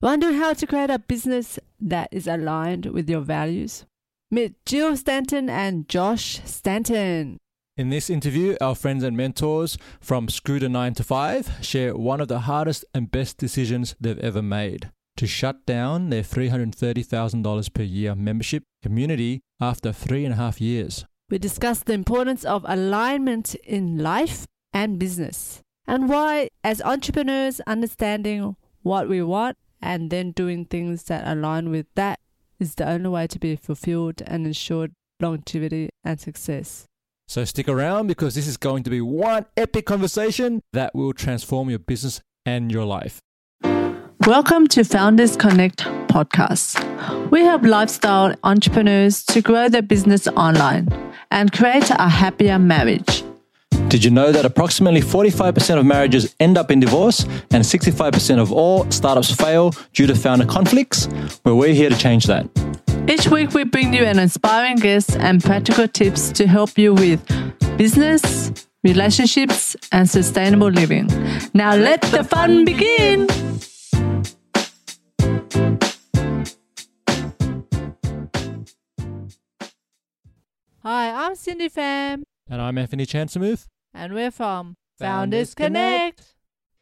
Wonder how to create a business that is aligned with your values? Meet Jill Stanton and Josh Stanton. In this interview, our friends and mentors from Screw the 9 to 5 share one of the hardest and best decisions they've ever made to shut down their $330,000 per year membership community after three and a half years. We discuss the importance of alignment in life and business and why, as entrepreneurs, understanding what we want and then doing things that align with that is the only way to be fulfilled and ensured longevity and success. So stick around because this is going to be one epic conversation that will transform your business and your life. Welcome to Founders Connect podcast. We help lifestyle entrepreneurs to grow their business online and create a happier marriage. Did you know that approximately 45% of marriages end up in divorce and 65% of all startups fail due to founder conflicts? Well, we're here to change that. Each week, we bring you an inspiring guest and practical tips to help you with business, relationships, and sustainable living. Now, let the fun begin. Hi, I'm Cindy Pham, And I'm Anthony Chansamuth. And we're from Founders Founders Connect.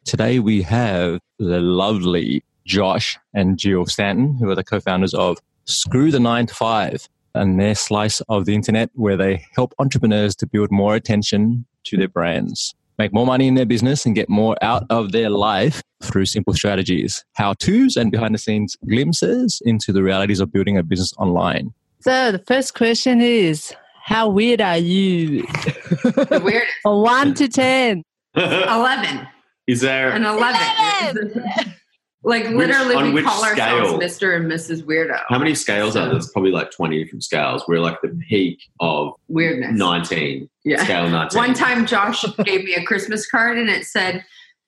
Today we have the lovely Josh and Jill Stanton, who are the co-founders of Screw the 9 to 5 and their slice of the internet where they help entrepreneurs to build more attention to their brands, make more money in their business and get more out of their life through simple strategies, how-tos and behind the scenes glimpses into the realities of building a business online. So, the first question is How weird are you? The weirdest. From 1 to 10. 11. Is there? An 11. like literally, on we which call ourselves? Mr. and Mrs. Weirdo. How many scales are there? There's probably like 20 different scales. We're like the peak of Weirdness. 19. Yeah. Scale 19. One time, Josh gave me a Christmas card and it said,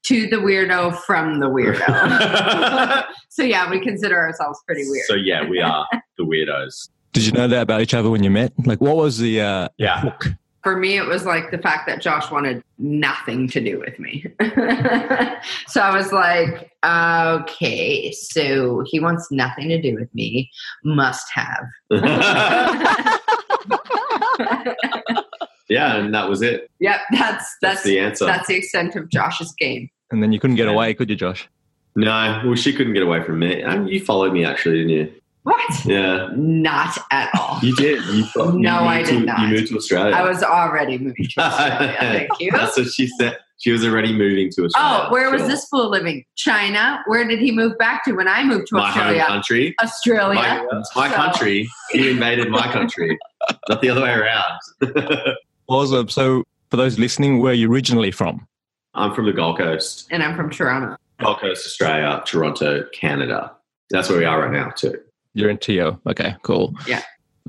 to the weirdo from the weirdo. so, yeah, we consider ourselves pretty weird. so, yeah, we are the weirdos. Did you know that about each other when you met? Like, what was the uh, Yeah. hook? For me, it was like the fact that Josh wanted nothing to do with me. so I was like, okay, so he wants nothing to do with me, must have. yeah, and that was it. Yep, that's That's, that's the answer. that's the extent of Josh's game. And then you couldn't get Yeah. away, could you, Josh? no, well, she couldn't get away from me. Um, you followed me, actually, didn't you? What? Yeah. Not at all. You did. You thought, you No, I moved did to, not. You moved to Australia. I was already moving to Australia. Thank you. That's what she said. She was already moving to Australia. Oh, where was this fool living? China. Where did he move back to when I moved to My Australia? home country. Australia. My, my So- country. You invaded my country, not the other way around. Awesome. So, for those listening, where are you originally from? I'm from the Gold Coast, and I'm from Toronto. Gold Coast, Australia, Toronto, Canada. That's where we are right now too. You're in TO. Okay, cool. Yeah.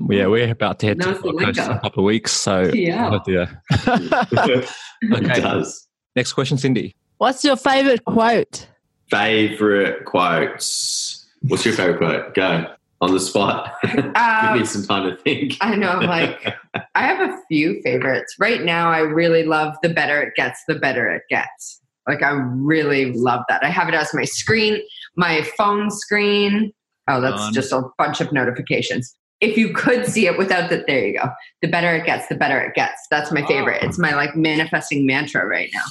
Yeah, we're about to head to the the Gold Coast in a couple of weeks. So, TO. yeah. it okay. does. Next question, Cindy. What's your favorite quote? Favorite quotes. What's your favorite quote? Go on the spot. Give Um, me some time to think. I know, I'm like, I have a few favorites. Right now, I really love the better it gets, the better it gets. Like, I really love that. I have it as my screen, my phone screen. Oh, that's On. just a bunch of notifications. If you could see it without that, there you go. The better it gets, the better it gets. That's my favorite. Ah. It's my like manifesting mantra right now.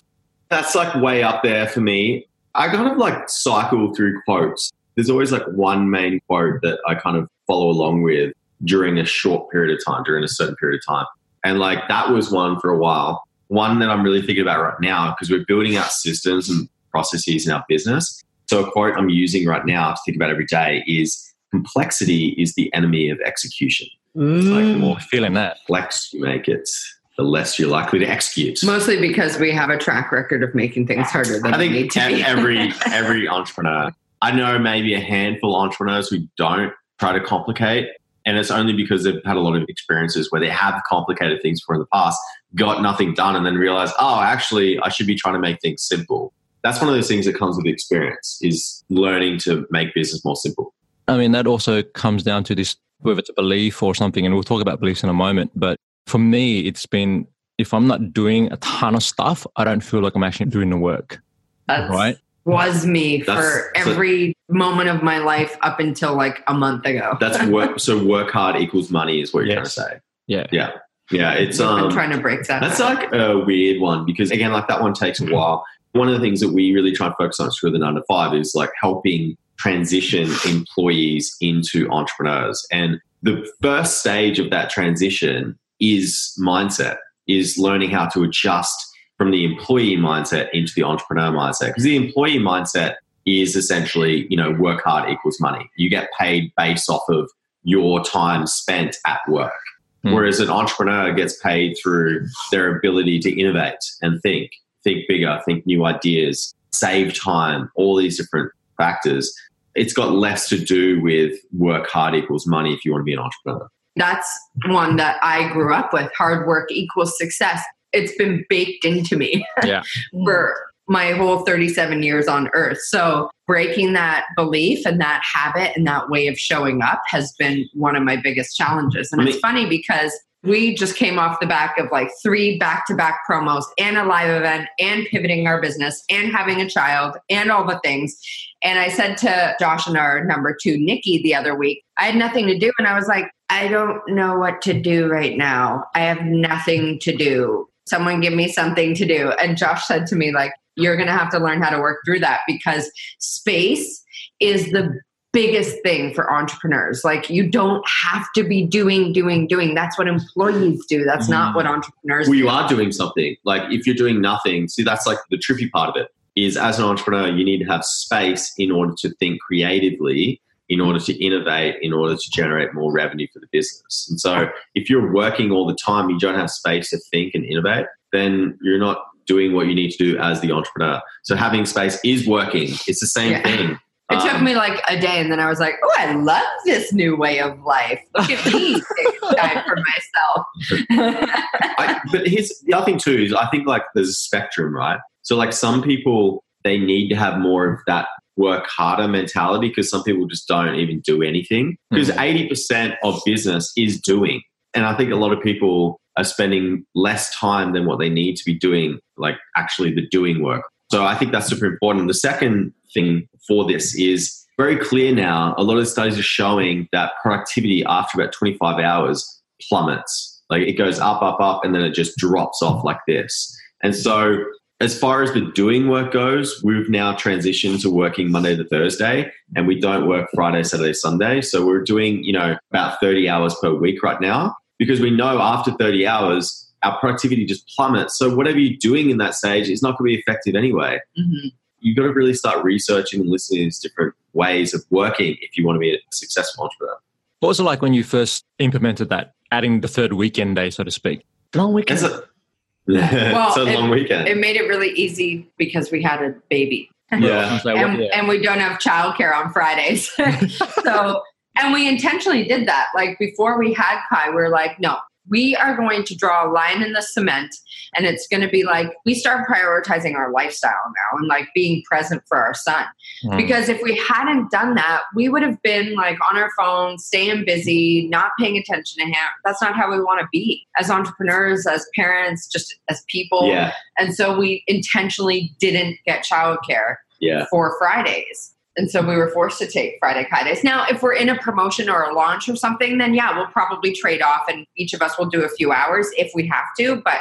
That's like way up there for me. I kind of like cycle through quotes. There's always like one main quote that I kind of follow along with during a short period of time, during a certain period of time. And like that was one for a while. One that I'm really thinking about right now because we're building out systems and processes in our business. So a quote I'm using right now to think about every day is complexity is the enemy of execution. like the mm. more feeling that. complex you make it, the less you're likely to execute. Mostly because we have a track record of making things harder than I they need think to be. every every entrepreneur. I know maybe a handful of entrepreneurs who don't try to complicate, and it's only because they've had a lot of experiences where they have complicated things for in the past, got nothing done, and then realize, oh, actually, I should be trying to make things simple. That's one of those things that comes with experience is learning to make business more simple. I mean, that also comes down to this whether it's a belief or something, and we'll talk about beliefs in a moment. But for me, it's been if I'm not doing a ton of stuff, I don't feel like I'm actually doing the work. That's, Right. was me That's- for so- every moment of my life up until like a month ago. That's work. so work hard equals money is what you're Yes. trying to say. Yeah. Yeah. Yeah. It's I'm um. trying to break that. That's down. like a weird one because again, like that one takes a while. One of the things that we really try and focus on Screw the nine to five is like helping transition employees into entrepreneurs. And the first stage of that transition is mindset, is learning how to adjust from the employee mindset into the entrepreneur mindset. Because the employee mindset is essentially, you know, work hard equals money. You get paid based off of your time spent at work. Hmm. Whereas an entrepreneur gets paid through their ability to innovate and think, think bigger, think new ideas, save time, all these different factors. It's got less to do with work hard equals money if you want to be an entrepreneur. That's one that I grew up with. Hard work equals success. It's been baked into me Yeah. for my whole 37 years on earth. So breaking that belief and that habit and that way of showing up has been one of my biggest challenges. And I it's funny because we just came off the back of like three back to back promos and a live event and pivoting our business and having a child and all the things. And I said to Josh and our number two, Nikki, the other week, I had nothing to do. And I was like, I don't know what to do right now. I have nothing to do. Someone give me something to do. And Josh said to me, like, you're going to have to learn how to work through that because space is the biggest thing for entrepreneurs. Like, you don't have to be doing, doing, doing. That's what employees do. That's not Mm. what entrepreneurs Well, do. you are doing something. Like if you're doing nothing, see, that's like the tricky part of it is as an entrepreneur, you need to have space in order to think creatively, in order to innovate, in order to generate more revenue for the business. And so if you're working all the time, you don't have space to think and innovate, then you're not doing what you need to do as the entrepreneur. So having space is working. It's the same Yeah. thing. It took Um, me like a day, and then I was like, "Oh, I love this new way of life. Look at me, time for myself." I, but here's the other thing too is I think like there's a spectrum, right? So like some people they need to have more of that work harder mentality because some people just don't even do anything because eighty percent of business is doing, and I think a lot of people are spending less time than what they need to be doing, like actually the doing work. So I think that's super important. The second thing for this is very clear now. A lot of the studies are showing that productivity after about 25 hours plummets. Like it goes up, up, up, and then it just drops off like this. And so, as far as the doing work goes, we've now transitioned to working Monday to Thursday, and we don't work Friday, Saturday, Sunday. So we're doing, you know, about 30 hours per week right now because we know after 30 hours, our productivity just plummets. So whatever you're doing in that stage is not going to be effective anyway Mhm. You've got to really start researching and listening to these different ways of working if you want to be a successful entrepreneur. What was it like when you first implemented that, adding the third weekend day, so to speak? Long weekend. It's a, it's a it- long weekend. It made it really easy because we had a baby, yeah. And, and we don't have childcare on Fridays. so, and we intentionally did that. Like before we had Kai, we were like, no, we are going to draw a line in the cement, and it's going to be like we start prioritizing our lifestyle now and like being present for our son. Mm. Because if we hadn't done that, we would have been like on our phone staying busy, not paying attention to him. That's not how we want to be as entrepreneurs, as parents, just as people. yeah, And so we intentionally didn't get childcare yeah, for Fridays. And so we were forced to take Friday Kai days. Now, if we're in a promotion or a launch or something, then yeah, we'll probably trade off and each of us will do a few hours if we have to. But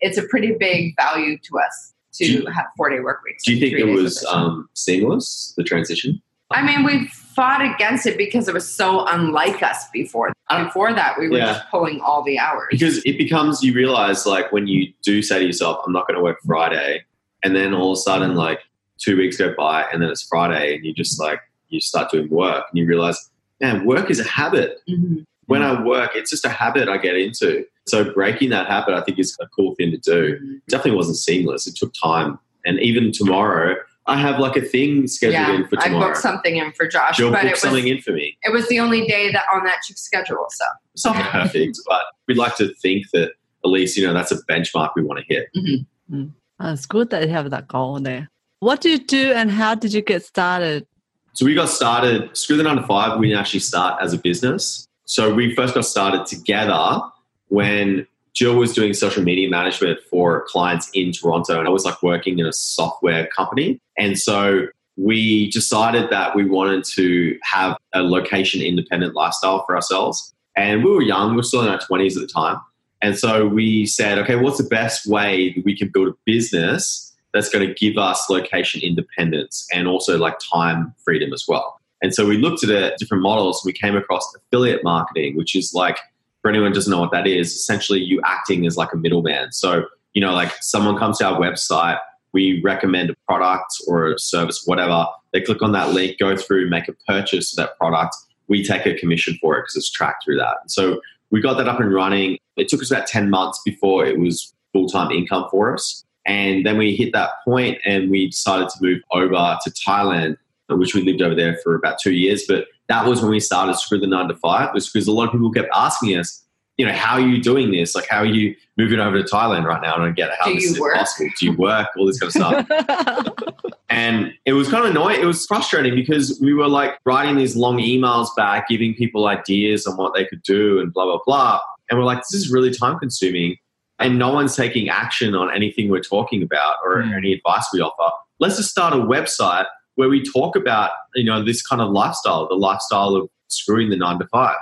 it's a pretty big value to us to you- have four day work weeks. Do you think it was um, seamless, the transition? I mean, we fought against it because it was so unlike us before. Before that, we were Yeah. just pulling all the hours. Because it becomes, you realize, like, when you do say to yourself, I'm not going to work Friday, and then all of a sudden, like, two weeks go by, and then it's Friday, and you just, like, you start doing work, and you realize, man, work is a habit. Mhm. When I work, it's just a habit I get into. So breaking that habit, I think, is a cool thing to do. Mm-hmm. definitely wasn't seamless. It took time. And even tomorrow, I have like a thing scheduled Yeah, in for tomorrow. I booked something in for Josh, You'll but book it was something in for me. it was the only day that on that chick's schedule. So It's not perfect, but we'd like to think that at least, you know, that's a benchmark we want to hit. Mm-hmm. Mm-hmm. Oh, it's good that you have that goal there. What do you do and how did you get started? So we got started, Screw the 9 to 5, we didn't actually start as a business. So we first got started together when Jill was doing social media management for clients in Toronto, and I was like working in a software company. And so we decided that we wanted to have a location independent lifestyle for ourselves. And we were young, we were still in our 20s at the time. And so we said, okay, what's the best way that we can build a business that's going to give us location independence and also like time freedom as well? And so we looked at it, different models. We came across affiliate marketing, which is like, for anyone doesn't know what that is, essentially you acting as like a middleman. So, you know, like someone comes to our website, we recommend a product or a service, whatever. They click on that link, go through, make a purchase of that product. We take a commission for it because it's tracked through that. So we got that up and running. It took us about 10 months before it was full time income for us. And then we hit that point and we decided to move over to Thailand, which we lived over there for about two years. But that was when we started Screw the Nine to Five, was because a lot of people kept asking us, you know, how are you doing this? Like, how are you moving over to Thailand right now? I don't get how Do this is work? possible. Do you work? All this kind of stuff. And it was kind of annoying. It was frustrating because we were like writing these long emails back, giving people ideas on what they could do and blah, blah, blah. And we're like, this is really time consuming. And no one's taking action on anything we're talking about or Hmm. any advice we offer. Let's just start a website where we talk about, you know, this kind of lifestyle, the lifestyle of screwing the nine to five.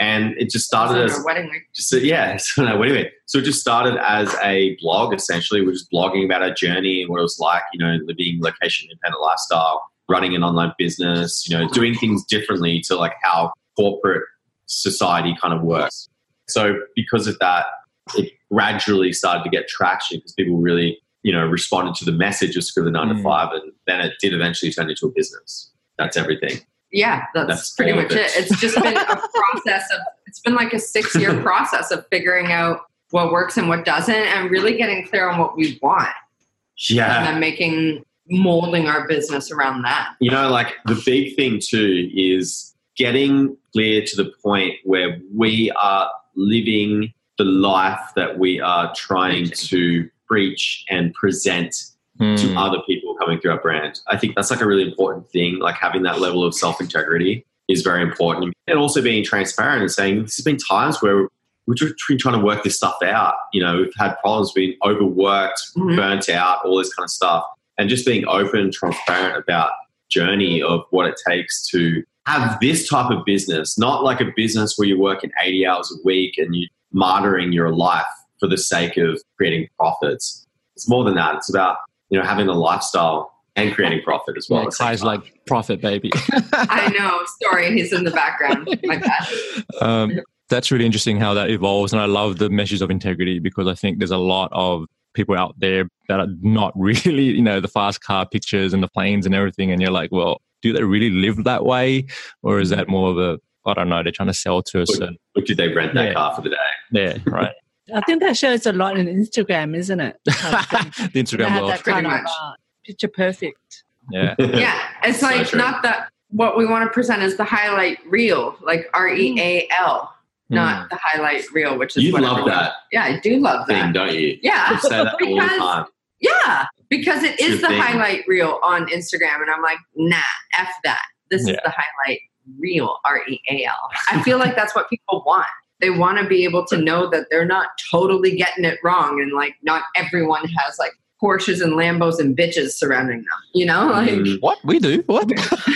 And it just started as on our wedding ring. just yeah. So no, anyway, so it just started as a blog essentially. We're just blogging about our journey and what it was like, you know, living location independent lifestyle, running an online business, you know, doing things differently to like how corporate society kind of works. So because of that, it gradually started to get traction because people really, you know, responded to the message of Screw the Nine to Mm. Five, and then it did eventually turn into a business. That's everything. Yeah, that's, That's pretty much it. it. It's just been a process of, it's been like a six year process of figuring out what works and what doesn't and really getting clear on what we want Yeah. and then making, molding our business around that. You know, like the big thing too is getting clear to the point where we are living the life that we are trying to preach and present Hmm. to other people coming through our brand. I think that's like a really important thing. Like having that level of self integrity is very important. And also being transparent and saying there's been times where we've just been trying to work this stuff out. You know, we've had problems, been overworked, Mhm. burnt out, all this kind of stuff. And just being open transparent about journey of what it takes to have this type of business, not like a business where you're working 80 hours a week and you're martyring your life for the sake of creating profits. It's more than that. It's about, you know, having a lifestyle and creating profit as well. Yeah, at the same Kai's like profit baby. I know. Sorry, he's in the background. My bad. um, that's really interesting how that evolves, and I love the measures of integrity because I think there's a lot of people out there that are not really, you know, the fast car pictures and the planes and everything, and you're like, well, do they really live that way, or is that more of a I don't know, they're trying to sell to a certain Or did they rent that Yeah. car for the day? yeah, right. I think that shows a lot in Instagram, isn't it? the Instagram world. that Pretty kind of much. uh, picture perfect. Yeah. Yeah, it's like true. not that what we want to present is the highlight reel, like R E A L, not the highlight reel, which is You what love everyone- that Yeah, I do love thing, that. don't you? Yeah, You say that all the Because- time. yeah, because it It's is the thing. highlight reel on Instagram, and I'm like, nah, f that. This is the highlight reel, R E A L. I feel like that's what people want. They want to be able to know that they're not totally getting it wrong, and like not everyone has like Porsches and Lambos and bitches surrounding them. You know, like. Mm. What we do? What?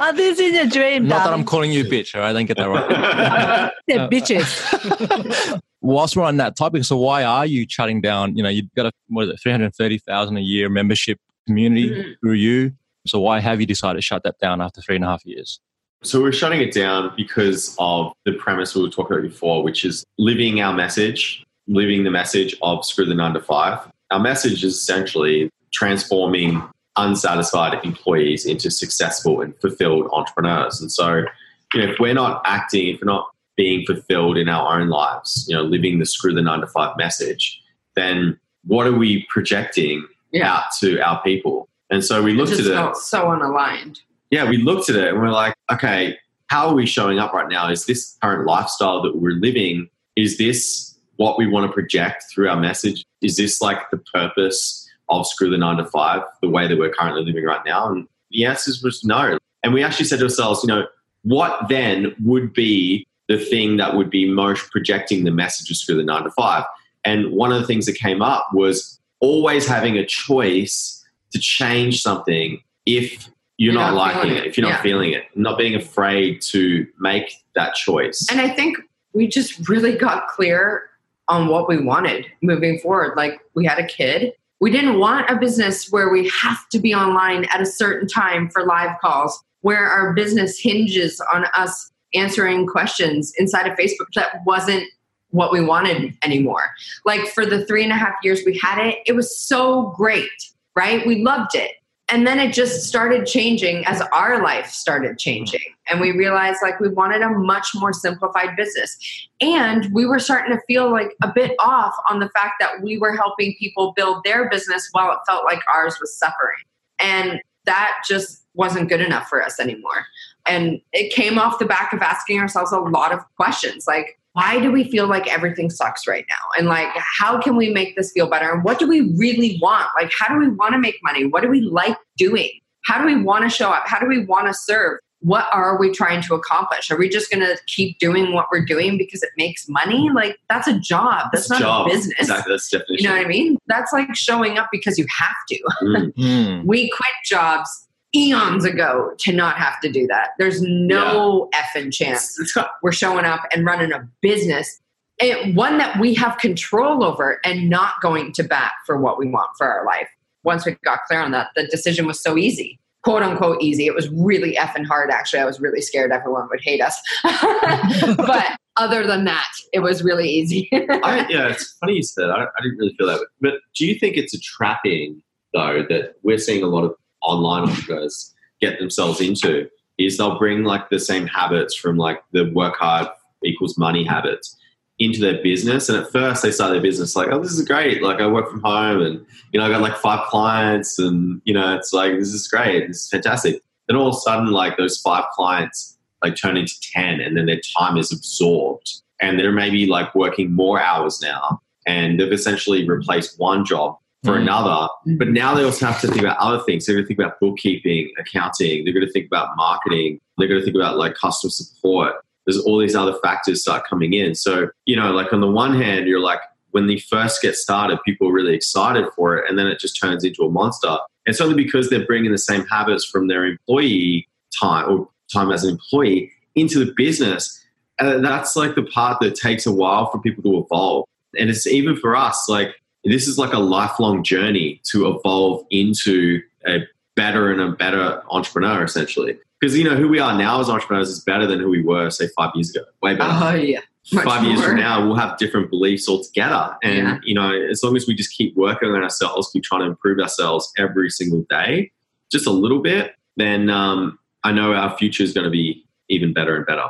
oh, this is a dream. Not that I'm calling you a bitch. All right, don't get that right. They're bitches. Whilst we're on that topic, so why are you shutting down? You know, you've got a what is it, three hundred thirty thousand a year membership community Mhm. through you. So why have you decided to shut that down after three and a half years? So we're shutting it down because of the premise we were talking about before, which is living our message, living the message of screw the nine to five. Our message is essentially transforming unsatisfied employees into successful and fulfilled entrepreneurs. And so, you know, if we're not acting, if we're not being fulfilled in our own lives, you know, living the screw the nine to five message, then what are we projecting Yeah. out to our people? And so we looked at it felt so unaligned. yeah, we looked at it and we're like, okay, how are we showing up right now? Is this current lifestyle that we're living? Is this what we want to project Screw our message? Is this like the purpose of Screw the Nine to Five, the way that we're currently living right now? And the answer was no. And we actually said to ourselves, you know, what then would be the the thing that would be most projecting the messages through the nine to five. And one of the things that came up was always having a choice to change something if you're, You're not, not liking it, if you're not Yeah. feeling it, not being afraid to make that choice. And I think we just really got clear on what we wanted moving forward. Like we had a kid. We didn't want a business where we have to be online at a certain time for live calls, where our business hinges on us answering questions inside of Facebook. That wasn't what we wanted anymore. Like for the three and a half years we had it, it was so great, right? We loved it. And then it just started changing as our life started hmm. changing. And we realized like we wanted a much more simplified business. And we were starting to feel like a bit off on the fact that we were helping people build their business while it felt like ours was suffering. And that just wasn't good enough for us anymore. And it came off the back of asking ourselves a lot of questions like, why do we feel like everything sucks right now? And like, how can we make this feel better? And what do we really want? Like, how do we want to make money? What do we like doing? How do we want to show up? How do we want to serve? What are we trying to accomplish? Are we just going to keep doing what we're doing because it makes money? Like, that's a job. That's not Job. a business. Exactly, that's definition. You know what I mean? That's like showing up because you have to. Mm. Mm. We quit jobs eons ago to not have to do that. There's no effing chance It's, it's got, we're showing up and running a business, and one that we have control over and not going to bat for what we want for our life. Once we got clear on that, the decision was so easy. Quote unquote easy. It was really effing hard, actually. I was really scared everyone would hate us. but other than that, it was really easy. I, yeah, it's funny you said. that. I, I didn't really feel that, but do you think it's a trapping though that we're seeing a lot of online entrepreneurs get themselves into? Is they'll bring like the same habits from like the work hard equals money habits into their business, and at first they start their business like, oh, this is great. Like I work from home, and you know I got like five clients, and you know it's like this is great, this is fantastic. Then all of a sudden, like those five clients like turn into 10 and then their time is absorbed and they're maybe like working more hours now and they've essentially replaced one job for Mm. another but now they also have to think about other things they're going to think about bookkeeping accounting they're going to think about marketing they're going to think about like customer support there's all these other factors start coming in so you know like on the one hand you're like when they first get started people are really excited for it and then it just turns into a monster it's only because they're bringing the same habits from their employee time or time as an employee into the business. And that's like the part that takes a while for people to evolve. And it's even for us, like this is like a lifelong journey to evolve into a better and a better entrepreneur, essentially. Because you know who we are now as entrepreneurs is better than who we were, say, five years ago. Way better oh, yeah. Much five years from now we'll have different beliefs altogether and Yeah. you know as long as we just keep working on ourselves keep trying to improve ourselves every single day just a little bit then um, i know our future is going to be even better and better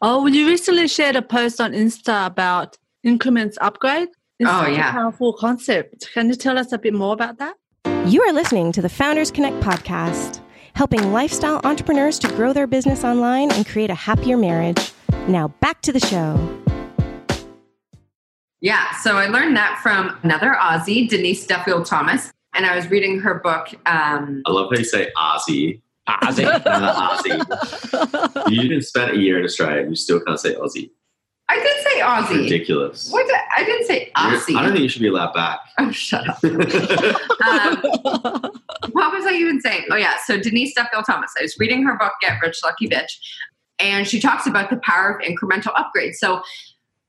Oh, you recently shared a post on Insta about increments upgrade. It's Oh, such a yeah. powerful concept. Can you tell us a bit more about that? You are listening to the Founders Connect podcast, helping lifestyle entrepreneurs to grow their business online and create a happier marriage. Now back to the show. Yeah, so I learned that from another Aussie, Denise Duffield Thomas, and I was reading her book. Um, i love how you say aussie Aussie. aussie you even spent a year in australia and you still can't say aussie I did say Aussie. ridiculous What did, I didn't say You're- Aussie. i don't think you should be allowed back oh, shut up. Um, what was I even saying? Oh, yeah. So Denise Duffield Thomas. I was reading her book, Get Rich Lucky Bitch, and she talks about the power of incremental upgrades. So,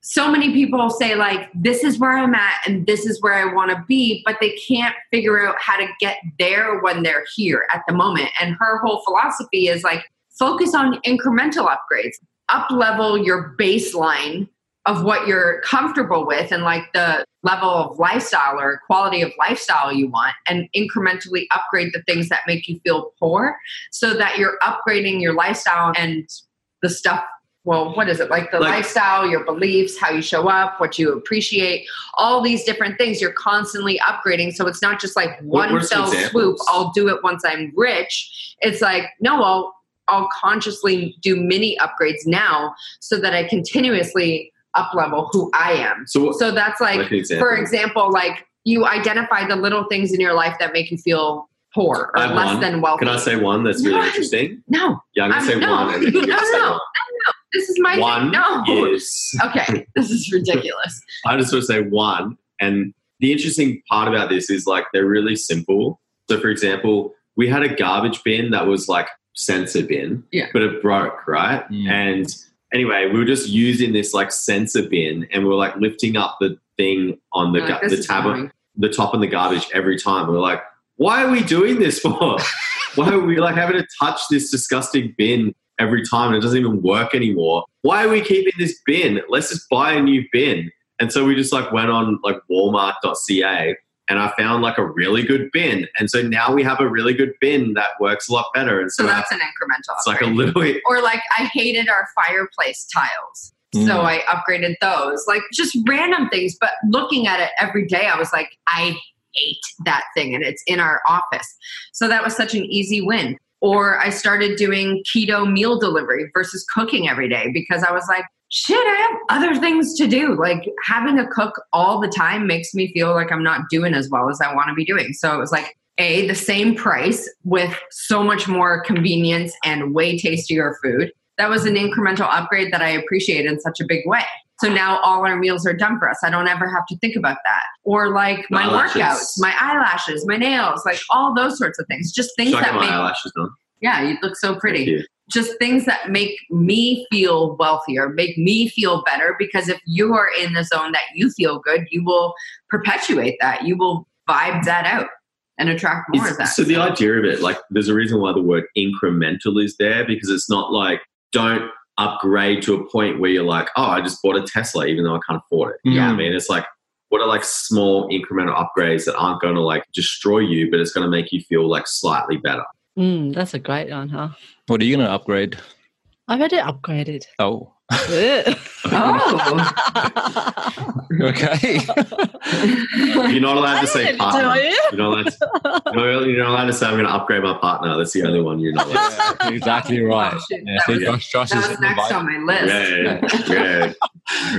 so many people say, like, this is where I'm at and this is where I want to be, but they can't figure out how to get there when they're here at the moment. And her whole philosophy is like, focus on incremental upgrades, up level your baseline of what you're comfortable with and like the level of lifestyle or quality of lifestyle you want and incrementally upgrade the things that make you feel poor so that you're upgrading your lifestyle and the stuff well what is it? Like the Like- lifestyle your beliefs how you show up what you appreciate all these different things you're constantly upgrading. So it's not just like one what are some fell swoop i'll do it once i'm rich. It's like no i'll i'll consciously do mini upgrades now so that i continuously up level who i am so so that's like, like example. for example, like you identify the little things in your life that make you feel poor or less one. than wealthy. can i say one that's really No. interesting no, yeah i'm going to say no. one and then you get No, no. This is my one thing. No. is Okay, this is ridiculous. I just want to say one. And the interesting part about this is like they're really simple. So, for example, we had a garbage bin that was like sensor bin, Yeah. but it broke, right? Mm. And anyway, we were just using this like sensor bin, and we were like lifting up the thing on the Like, ga- this the is tab, annoying. the top on the garbage every time. We were like, why are we doing this for? why are we like having to touch this disgusting bin every time and it doesn't even work anymore? Why are we keeping this bin? Let's just buy a new bin. And so we just like went on like walmart.ca and I found like a really good bin. And so now we have a really good bin that works a lot better. And so, So that's an incremental. it's like a upgrade. little or like I hated our fireplace tiles. So Mm. I upgraded those. Like just random things. But looking at it every day, I was like, I hate that thing. And it's in our office. So that was such an easy win. Or I started doing keto meal delivery versus cooking every day because I was like, shit, I have other things to do. Like having to cook all the time makes me feel like I'm not doing as well as I want to be doing. So it was like, a the same price with so much more convenience and way tastier food that was an incremental upgrade that i appreciate in such a big way so now all our meals are done for us i don't ever have to think about that or like my Eyelashes. workouts my eyelashes my nails like all those sorts of things just things I that my make eyelashes done? yeah you look so pretty. Just things that make me feel wealthier, make me feel better. Because if you are in the zone that you feel good, you will perpetuate that. You will vibe that out and attract more of that. So the idea of it, like, there's a reason why the word incremental is there because it's not like don't upgrade to a point where you're like, oh, I just bought a Tesla even though I can't afford it. You know what I mm. mean? It's like what are like small incremental upgrades that aren't going to like destroy you, but it's going to make you feel like slightly better. Mm, that's a great one, huh? What are you going to upgrade? I've already upgraded. Oh, oh, okay. You're not allowed to say I didn't tell partner. you. You're not allowed to, you're not allowed to say I'm going to upgrade my partner. That's the only one you're not allowed. Yeah, exactly right. Oh. Yeah, That see, was- Josh, Josh that is was next on my list. Yeah, yeah,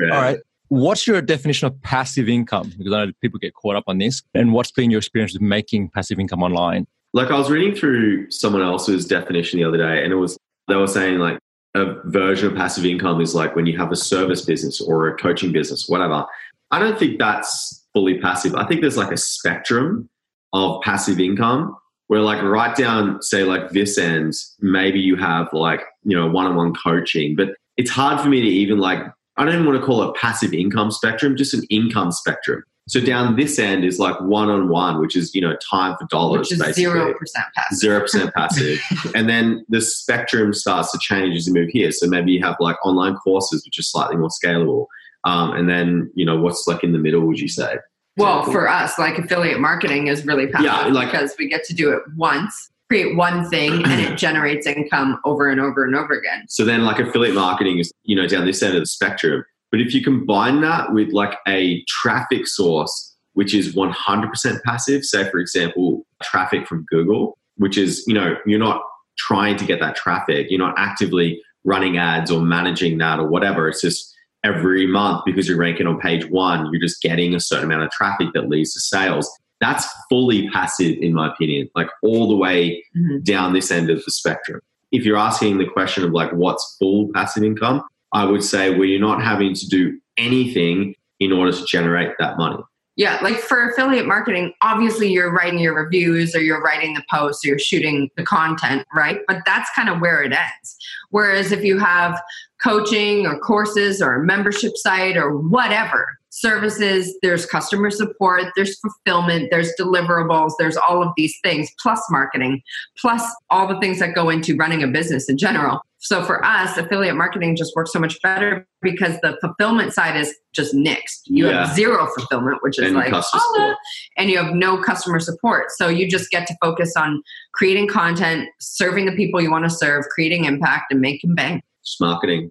yeah. All right. What's your definition of passive income? Because I know people get caught up on this. And what's been your experience with making passive income online? Like I was reading through someone else's definition the other day, and it was they were saying like a version of passive income is like when you have a service business or a coaching business, whatever. I don't think that's fully passive. I think there's like a spectrum of passive income where like right down say like this end, maybe you have like, you know, one-on-one coaching, but it's hard for me to even like I don't even want to call it passive income spectrum, just an income spectrum. So down this end is like one-on-one, which is, you know, time for dollars Which is basically zero percent passive. zero percent passive. and then the spectrum starts to change as you move here. So maybe you have like online courses, which is slightly more scalable. Um, and then you know what's like in the middle? Would you say? Well, for us, like affiliate marketing is really passive Yeah, like- because we get to do it once, create one thing, and it generates income over and over and over again. So then like affiliate marketing is you know down this end of the spectrum. But if you combine that with like a traffic source, which is 100% passive, say for example, traffic from Google, which is you know you're not trying to get that traffic, you're not actively running ads or managing that or whatever. It's just every month because you're ranking on page one, you're just getting a certain amount of traffic that leads to sales. That's fully passive, in my opinion, like all the way Mhm. down this end of the spectrum. If you're asking the question of like what's full passive income, I would say where you're not having to do anything in order to generate that money. Yeah, like for affiliate marketing, obviously you're writing your reviews or you're writing the posts or you're shooting the content, right? But that's kind of where it ends. Whereas if you have coaching or courses or a membership site or whatever, services, there's customer support, there's fulfillment, there's deliverables, there's all of these things, plus marketing, plus all the things that go into running a business in general. So for us, affiliate marketing just works so much better because the fulfillment side is just nixed. You Yeah. have zero fulfillment, which is And like customer and you have no customer support. So you just get to focus on creating content, serving the people you want to serve, creating impact, and making bank. It's marketing.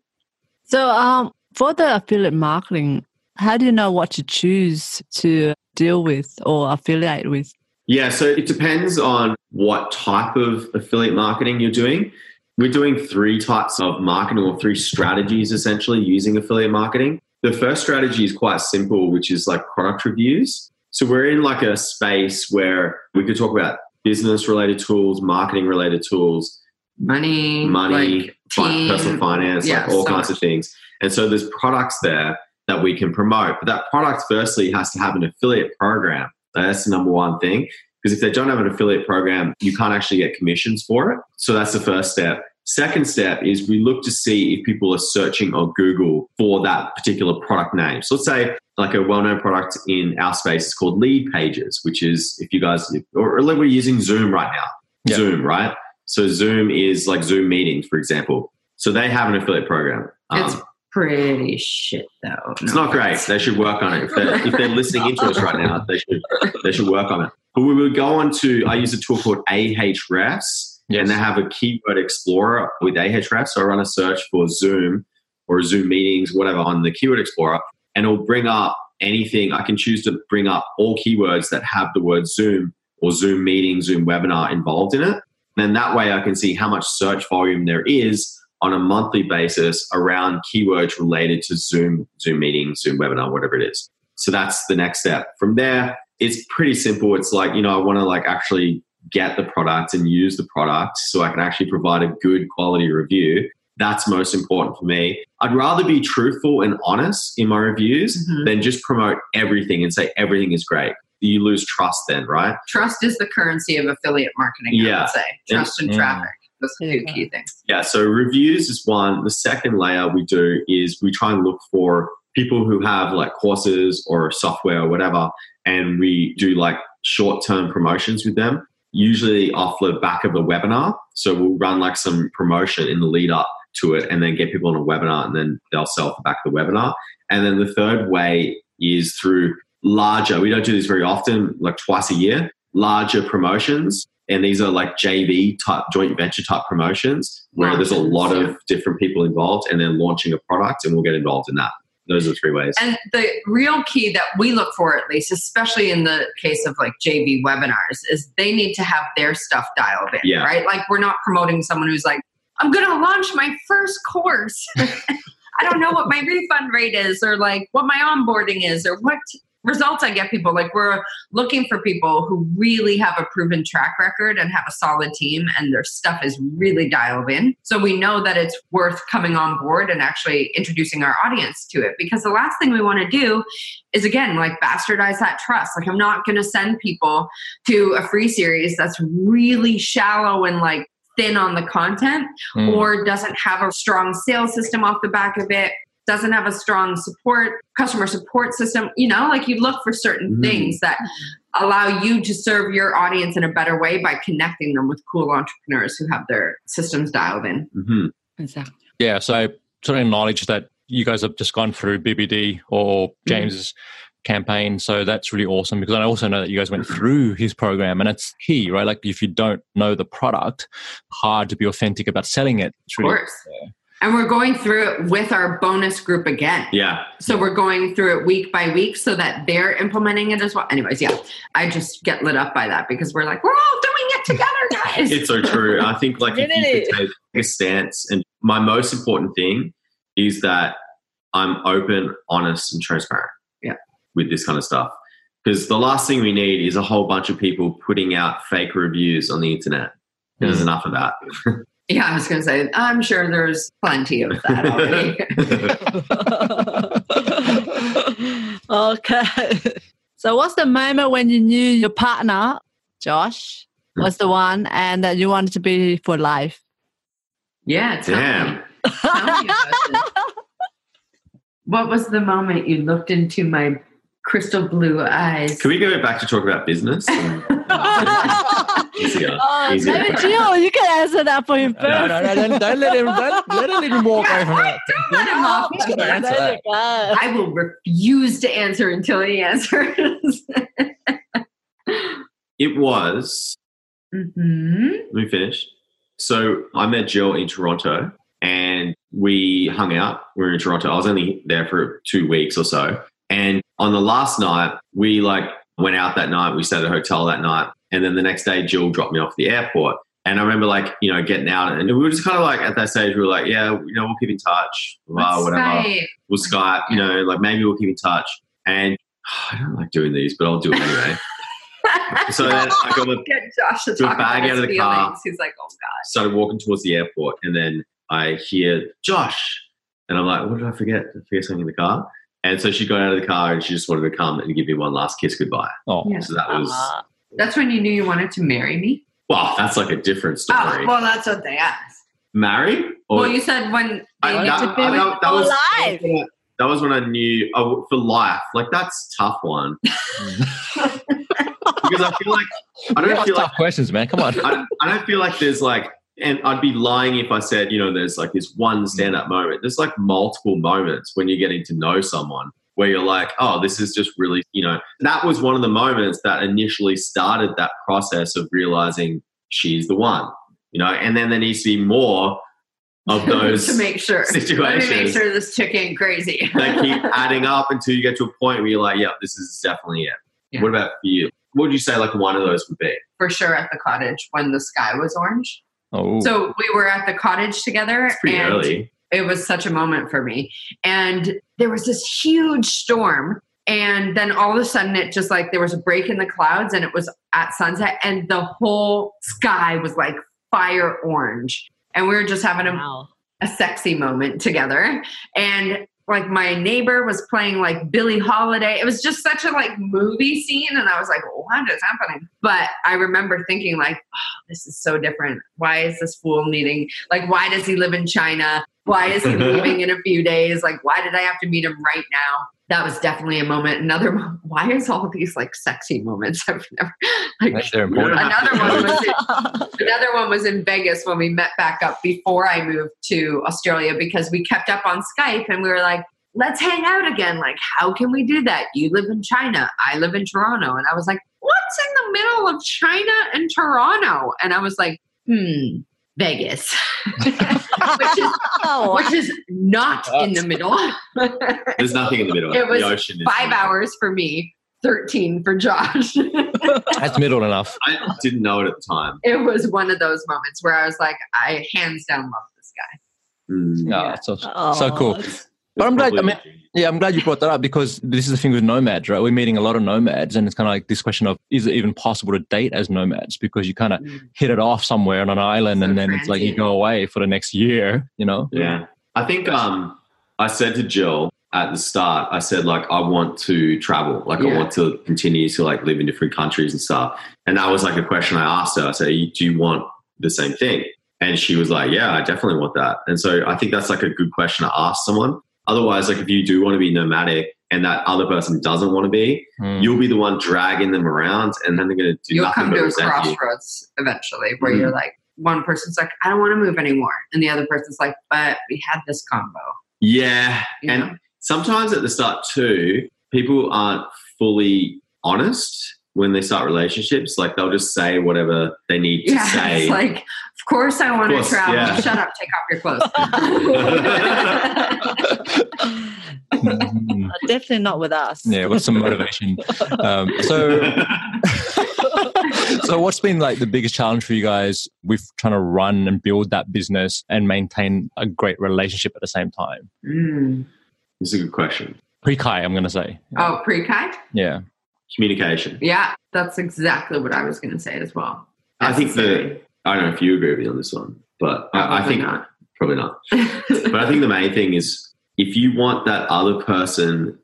So, um, for the affiliate marketing, how do you know what to choose to deal with or affiliate with? Yeah, so it depends on what type of affiliate marketing you're doing. We're doing three types of marketing or three strategies essentially using affiliate marketing. The first strategy is quite simple, which is like product reviews. So we're in like a space where we could talk about business related tools, marketing related tools, Money, money, like fi- Team. personal finance, Yeah, like all so kinds of things. And so there's products there that we can promote. But that product firstly has to have an affiliate program. That's the number one thing. Because if they don't have an affiliate program, you can't actually get commissions for it. So that's the first step. Second step is we look to see if people are searching on Google for that particular product name. So let's say like a well-known product in our space is called Lead Pages, which is if you guys or, or we're using Zoom right now. Yeah. Zoom, right? So Zoom is like Zoom meetings, for example. So they have an affiliate program. Um, pretty shit though. it's not great. They should work on it. If they're, if they're listening into us right now, they should they should work on it. But we would go on to I use a tool called Ahrefs, and they have a keyword explorer with Ahrefs. So I run a search for Zoom or Zoom meetings, whatever, on the keyword explorer, and it'll bring up anything. I can choose to bring up all keywords that have the word Zoom or Zoom meeting, Zoom webinar involved in it. And that way I can see how much search volume there is on a monthly basis around keywords related to Zoom, Zoom meeting, Zoom webinar, whatever it is. So that's the next step. From there, it's pretty simple. It's like, you know, I want to like actually get the product and use the product so I can actually provide a good quality review. That's most important for me. I'd rather be truthful and honest in my reviews Mhm. than just promote everything and say everything is great. You lose trust then, right? Trust is the currency of affiliate marketing, I Yeah. would say. Trust and Mm. traffic. Those are two Yeah. key things. Yeah, so reviews is one. The second layer we do is we try and look for people who have like courses or software or whatever, and we do like short term promotions with them, usually off the back of a webinar. So we'll run like some promotion in the lead up to it and then get people on a webinar and then they'll sell off the back of the webinar. And then the third way is through larger, we don't do this very often, like twice a year, larger promotions. And these are like JV type, joint venture type promotions where there's a lot Launches, of different people involved and they're launching a product and we'll get involved in that. Those are three ways. And the real key that we look for, at least, especially in the case of like JV webinars, is they need to have their stuff dialed in, Yeah. right? Like we're not promoting someone who's like, I'm going to launch my first course. I don't know what my refund rate is, or like what my onboarding is, or what results I get people. Like we're looking for people who really have a proven track record and have a solid team and their stuff is really dialed in. So we know that it's worth coming on board and actually introducing our audience to it. Because the last thing we want to do is again like bastardize that trust. Like I'm not going to send people to a free series that's really shallow and like thin on the content Mm. or doesn't have a strong sales system off the back of it doesn't have a strong support customer support system you know like you look for certain Mhm. things that allow you to serve your audience in a better way by connecting them with cool entrepreneurs who have their systems dialed in hmm Exactly. Yeah, so I sort of acknowledge that you guys have just gone through BBD or James's campaign. So that's really awesome because I also know that you guys went through his program and it's key, right? Like if you don't know the product, hard to be authentic about selling it. It's of really, course and we're going through it with our bonus group again Yeah. So we're going through it week by week so that they're implementing it as well. Anyways, yeah, I just get lit up by that because we're like, we're all doing it together, guys. It's so true. I think like if you could take a stance and my most important thing is that I'm open, honest, and transparent. Yeah. With this kind of stuff. Because the last thing we need is a whole bunch of people putting out fake reviews on the internet. There's Mm. enough of that. yeah, I was going to say, I'm sure there's plenty of that already. okay. So, what's the moment when you knew your partner, Josh, was the one and that you wanted to be for life? yeah, tell Damn. me. Tell me about. What was the moment you looked into my crystal blue eyes? Can we go back to talk about business? Easier. Oh, Easier. maybe Jill, you can answer that for him first. No, no, no, don't, don't let him, don't, let him let him walk away from that. Don't let him off. He's gonna answer that. I will refuse to answer until he answers. It was hmm Let me finish. So I met Jill in Toronto and we hung out. We were in Toronto. I was only there for two weeks or so. And on the last night, we like went out that night. We stayed at a hotel that night. And then the next day, Jill dropped me off at the airport. And I remember like, you know, getting out and we were just kind of like at that stage, we were like, yeah, you know, we'll keep in touch. Blah, Let's whatever. Skype. We'll Skype, you know, like maybe we'll keep in touch. And I don't like doing these, but I'll do it anyway. So then I got my get Josh to a talk bag out of the car. He's like, oh god. started walking towards the airport and then I hear Josh, and I'm like, what did I forget? Did I forget something in the car? And so she got out of the car and she just wanted to come and give me one last kiss goodbye. Oh, Yeah. So that was Ah. That's when you knew you wanted to marry me. well, that's like a different story. Oh, well, that's what they asked. Marry? Or well, you said when I- that- to be I- that- that people was- alive. that was when I knew oh, for life. Like that's a tough one because I feel like I don't ask feel like tough questions, man. Come on. I, I don't feel like there's like, and I'd be lying if I said, you know, there's like this one mm. stand up moment. There's like multiple moments when you're getting to know someone where you're like, oh, this is just really, you know, that was one of the moments that initially started that process of realizing she's the one, you know, and then there needs to be more of those to make sure. Let me make sure this chick ain't crazy. that keep adding up until you get to a point where you're like, yeah, this is definitely it. Yeah. What about for you? What would you say like one of those would be? For sure at the cottage when the sky was orange. Oh, So we were at the cottage together It's pretty and early. it was such a moment for me. And there was this huge storm. And then all of a sudden, it just like there was a break in the clouds and it was at sunset, and the whole sky was like fire orange. And we were just having a, Wow. A sexy moment together. And like my neighbor was playing like Billie Holiday. It was just such a like movie scene. And I was like, what is happening? But I remember thinking like, oh, this is so different. Why is this fool meeting? like, why does he live in China? Why is he leaving in a few days? Like, why did I have to meet him right now? That was definitely a moment. Another, mo- why is all these like sexy moments? I've never, like, they're We don't important. have to Another one was in, another one was in Vegas when we met back up before I moved to Australia because we kept up on Skype and we were like, let's hang out again. Like, how can we do that? You live in China, I live in Toronto. And I was like, what's in the middle of China and Toronto? And I was like, hmm, Vegas, which is Oh, which is not in the middle. There's nothing in the middle. It was the ocean Five hours for me, 13 for Josh. That's middle enough. I didn't know it at the time. it was one of those moments where I was like, I hands down love this guy. Mm. Yeah, so Oh, so cool. But I'm glad. I mean, yeah, I'm glad you brought that up because this is the thing with nomads, right? We're meeting a lot of nomads, and it's kind of like this question of is it even possible to date as nomads? Because you kind of Mm. hit it off somewhere on an island, So and then it's like you go away for the next year. You know? Yeah. I think um, I said to Jill at the start, I said, like, I want to travel. Like, I want to continue to, like, live in different countries and stuff. And that was, like, a question I asked her. I said, do you want the same thing? And she was like, yeah, I definitely want that. And so I think that's, like, a good question to ask someone. Otherwise, like, if you do want to be nomadic and that other person doesn't want to be, Mm. you'll be the one dragging them around and then they're going to do You'll nothing come but to a resent you. crossroads eventually where Mhm. you're like, one person's like, I don't want to move anymore. And the other person's like, but we had this combo. Yeah. You and know? sometimes at the start too, people aren't fully honest when they start relationships. Like they'll just say whatever they need to Yeah, say. it's like, of course I want to course, travel. yeah. Shut up, take off your clothes. Mm. definitely not with us. yeah, what's some motivation? Um, so, so what's been like the biggest challenge for you guys with trying to run and build that business and maintain a great relationship at the same time? Mm. This is a good question. Pre-Kai, I'm going to say. Oh, pre-Kai? Yeah. Communication. Yeah, that's exactly what I was going to say as well. I think the I don't know if you agree with me on this one, but I, I think not. probably not. But I think the main thing is if you want that other person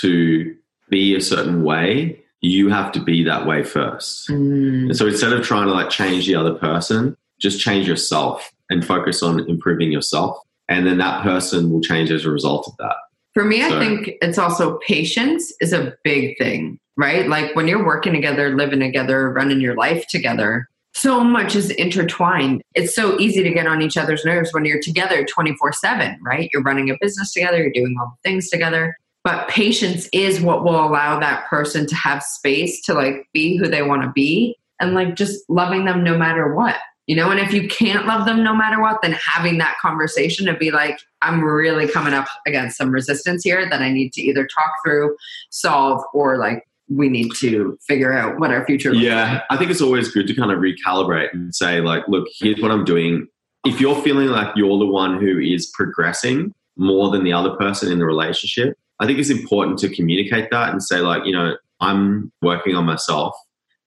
to be a certain way, you have to be that way first. Mm. And so instead of trying to like change the other person, just change yourself and focus on improving yourself. And then that person will change as a result of that. For me, I think it's also patience is a big thing, right? Like when you're working together, living together, running your life together, so much is intertwined. It's so easy to get on each other's nerves when you're together 24 7, right? You're running a business together, you're doing all the things together. But patience is what will allow that person to have space to like be who they want to be and like just loving them no matter what. You know, and if you can't love them no matter what, then having that conversation to be like, I'm really coming up against some resistance here that I need to either talk through, solve, or like we need to figure out what our future Yeah, like. I think it's always good to kind of recalibrate and say, like, look, here's what I'm doing. If you're feeling like you're the one who is progressing more than the other person in the relationship, I think it's important to communicate that and say, like, you know, I'm working on myself,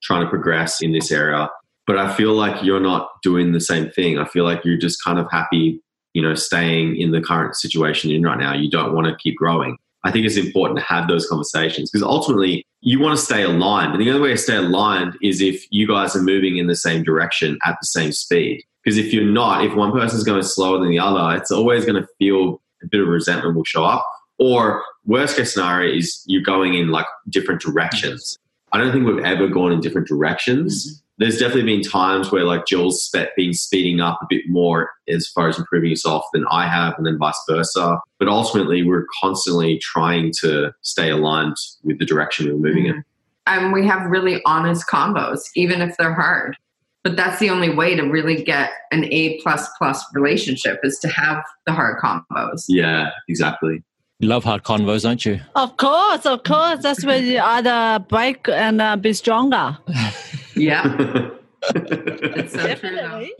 trying to progress in this area, but I feel like you're not doing the same thing. I feel like you're just kind of happy you know, staying in the current situation in right now. You don't want to keep growing. I think it's important to have those conversations because ultimately you want to stay aligned. And the only way to stay aligned is if you guys are moving in the same direction at the same speed. Because if you're not, if one person's going slower than the other, it's always going to feel a bit of resentment will show up. Or worst case scenario is you're going in like different directions. I don't think we've ever gone in different directions. Mm-hmm. Mm-hmm. There's definitely been times where like Jill's been speeding up a bit more as far as improving yourself than I have, and then vice versa. But ultimately, we're constantly trying to stay aligned with the direction we're moving mm-hmm. in. And we have really honest combos, even if they're hard. But that's the only way to really get an A plus plus relationship is to have the hard combos. Yeah, exactly. You love hard convos, don't you? Of course, of course. That's where you either break and uh, be stronger. yeah. so Definitely.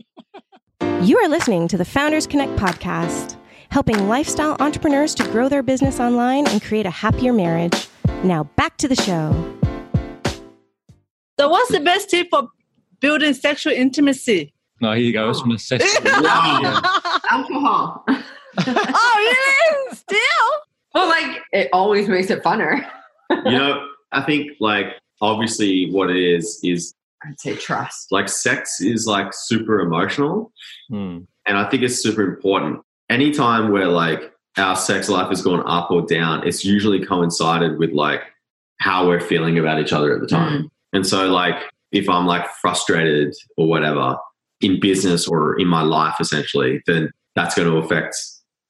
You are listening to the Founders Connect podcast, helping lifestyle entrepreneurs to grow their business online and create a happier marriage. Now back to the show. So, what's the best tip for building sexual intimacy? No, here you go. It's from the Alcohol. oh, yeah, still. Well, like it always makes it funner. you know, I think like obviously what it is is I'd say trust. Like sex is like super emotional. Hmm. And I think it's super important. Anytime where like our sex life has gone up or down, it's usually coincided with like how we're feeling about each other at the time. Mm. And so like if I'm like frustrated or whatever in business or in my life essentially, then that's going to affect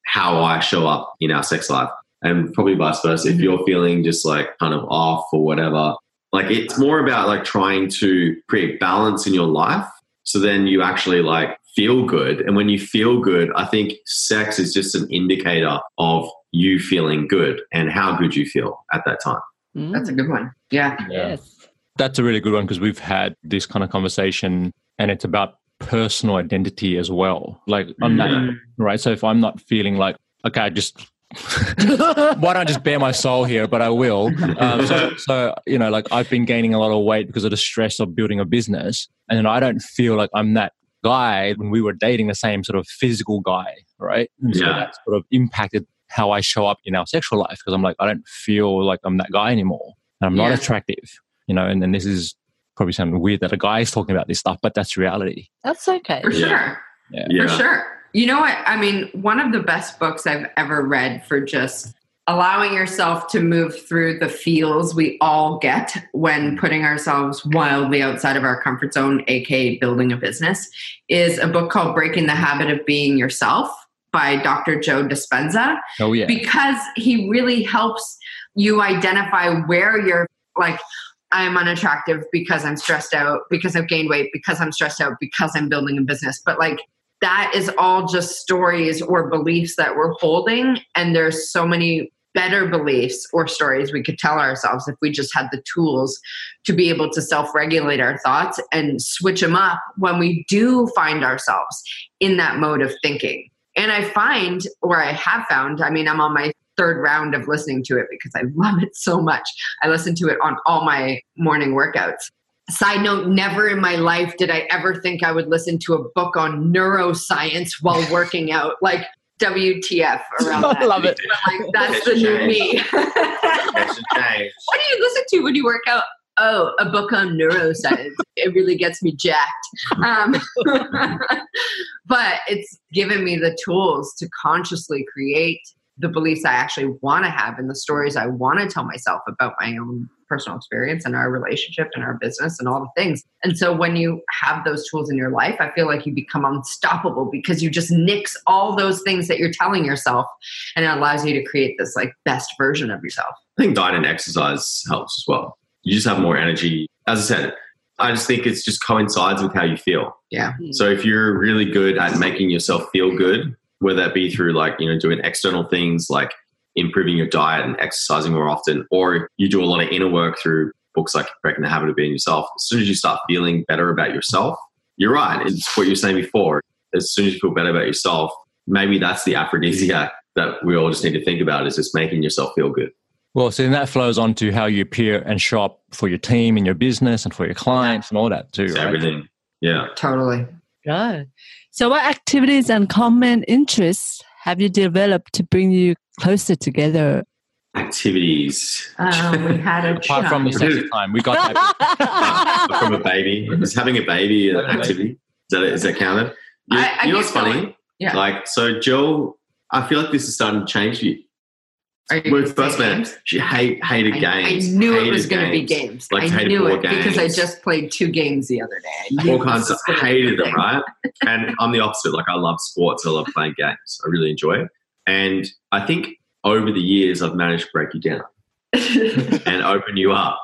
how I show up in our sex life and probably vice versa. If mm-hmm. you're feeling just like kind of off or whatever, like it's more about like trying to create balance in your life. So then you actually like feel good. And when you feel good, I think sex is just an indicator of you feeling good and how good you feel at that time. Mm. That's a good one. Yeah. yeah. Yes. That's a really good one because we've had this kind of conversation and it's about personal identity as well. Like on that, mm. right? So if I'm not feeling like, okay, I just why don't I just bare my soul here? But I will. Um, so, so, you know, like I've been gaining a lot of weight because of the stress of building a business, and I don't feel like I'm that guy when we were dating the same sort of physical guy, right? And so yeah. that sort of impacted how I show up in our sexual life because I'm like I don't feel like I'm that guy anymore, and I'm not yeah. attractive, you know. And then this is probably something weird that a guy is talking about this stuff, but that's reality. That's okay. For sure. Yeah. yeah. For sure. You know what? I mean, one of the best books I've ever read for just allowing yourself to move through the feels we all get when putting ourselves wildly outside of our comfort zone, aka building a business, is a book called Breaking the Habit of Being Yourself by Dr. Joe Dispenza. Oh, yeah. Because he really helps you identify where you're like, I'm unattractive because I'm stressed out, because I've gained weight, because I'm stressed out, because I'm building a business. But like, that is all just stories or beliefs that we're holding. And there's so many better beliefs or stories we could tell ourselves if we just had the tools to be able to self-regulate our thoughts and switch them up when we do find ourselves in that mode of thinking. And i find or i have found i mean i'm on my third round of listening to it because i love it so much. I listen to it on all my morning workouts Side note, never in my life did I ever think I would listen to a book on neuroscience while working out. Like, WTF around that. I love it. But like, that's the new me. what do you listen to when you work out? Oh, a book on neuroscience. it really gets me jacked. Um, but it's given me the tools to consciously create the beliefs I actually want to have and the stories I want to tell myself about my own personal experience and our relationship and our business and all the things. And so when you have those tools in your life, I feel like you become unstoppable because you just nix all those things that you're telling yourself and it allows you to create this like best version of yourself. I think diet and exercise helps as well. You just have more energy. As I said, I just think it's just coincides with how you feel. Yeah. Hmm. So if you're really good at making yourself feel good, whether that be through like, you know, doing external things like improving your diet and exercising more often, or you do a lot of inner work through books like Breaking the Habit of Being Yourself. As soon as you start feeling better about yourself, you're right. It's what you were saying before. As soon as you feel better about yourself, maybe that's the aphrodisiac that we all just need to think about is just making yourself feel good. Well, so then that flows on to how you appear and show up for your team and your business and for your clients and all that too. Right? Everything. Yeah. Totally. Right. So, what activities and common interests have you developed to bring you closer together? Activities. Um, we had a Apart from the chat. sex time, we got that. from a baby. Is having a baby an activity? Is that is that counted? You, I- I you know what's funny? going. Yeah. Like so, Jill. I feel like this is starting to change you. Are you When we first say met, she hate, hated I, games. I knew it was going to be games. games. Like I knew board it because I just played two games the other day. All kinds of was gonna be hated them, right? And I'm the opposite. Like I love sports. I love playing games. I really enjoy it. And I think over the years, I've managed to break you down and open you up.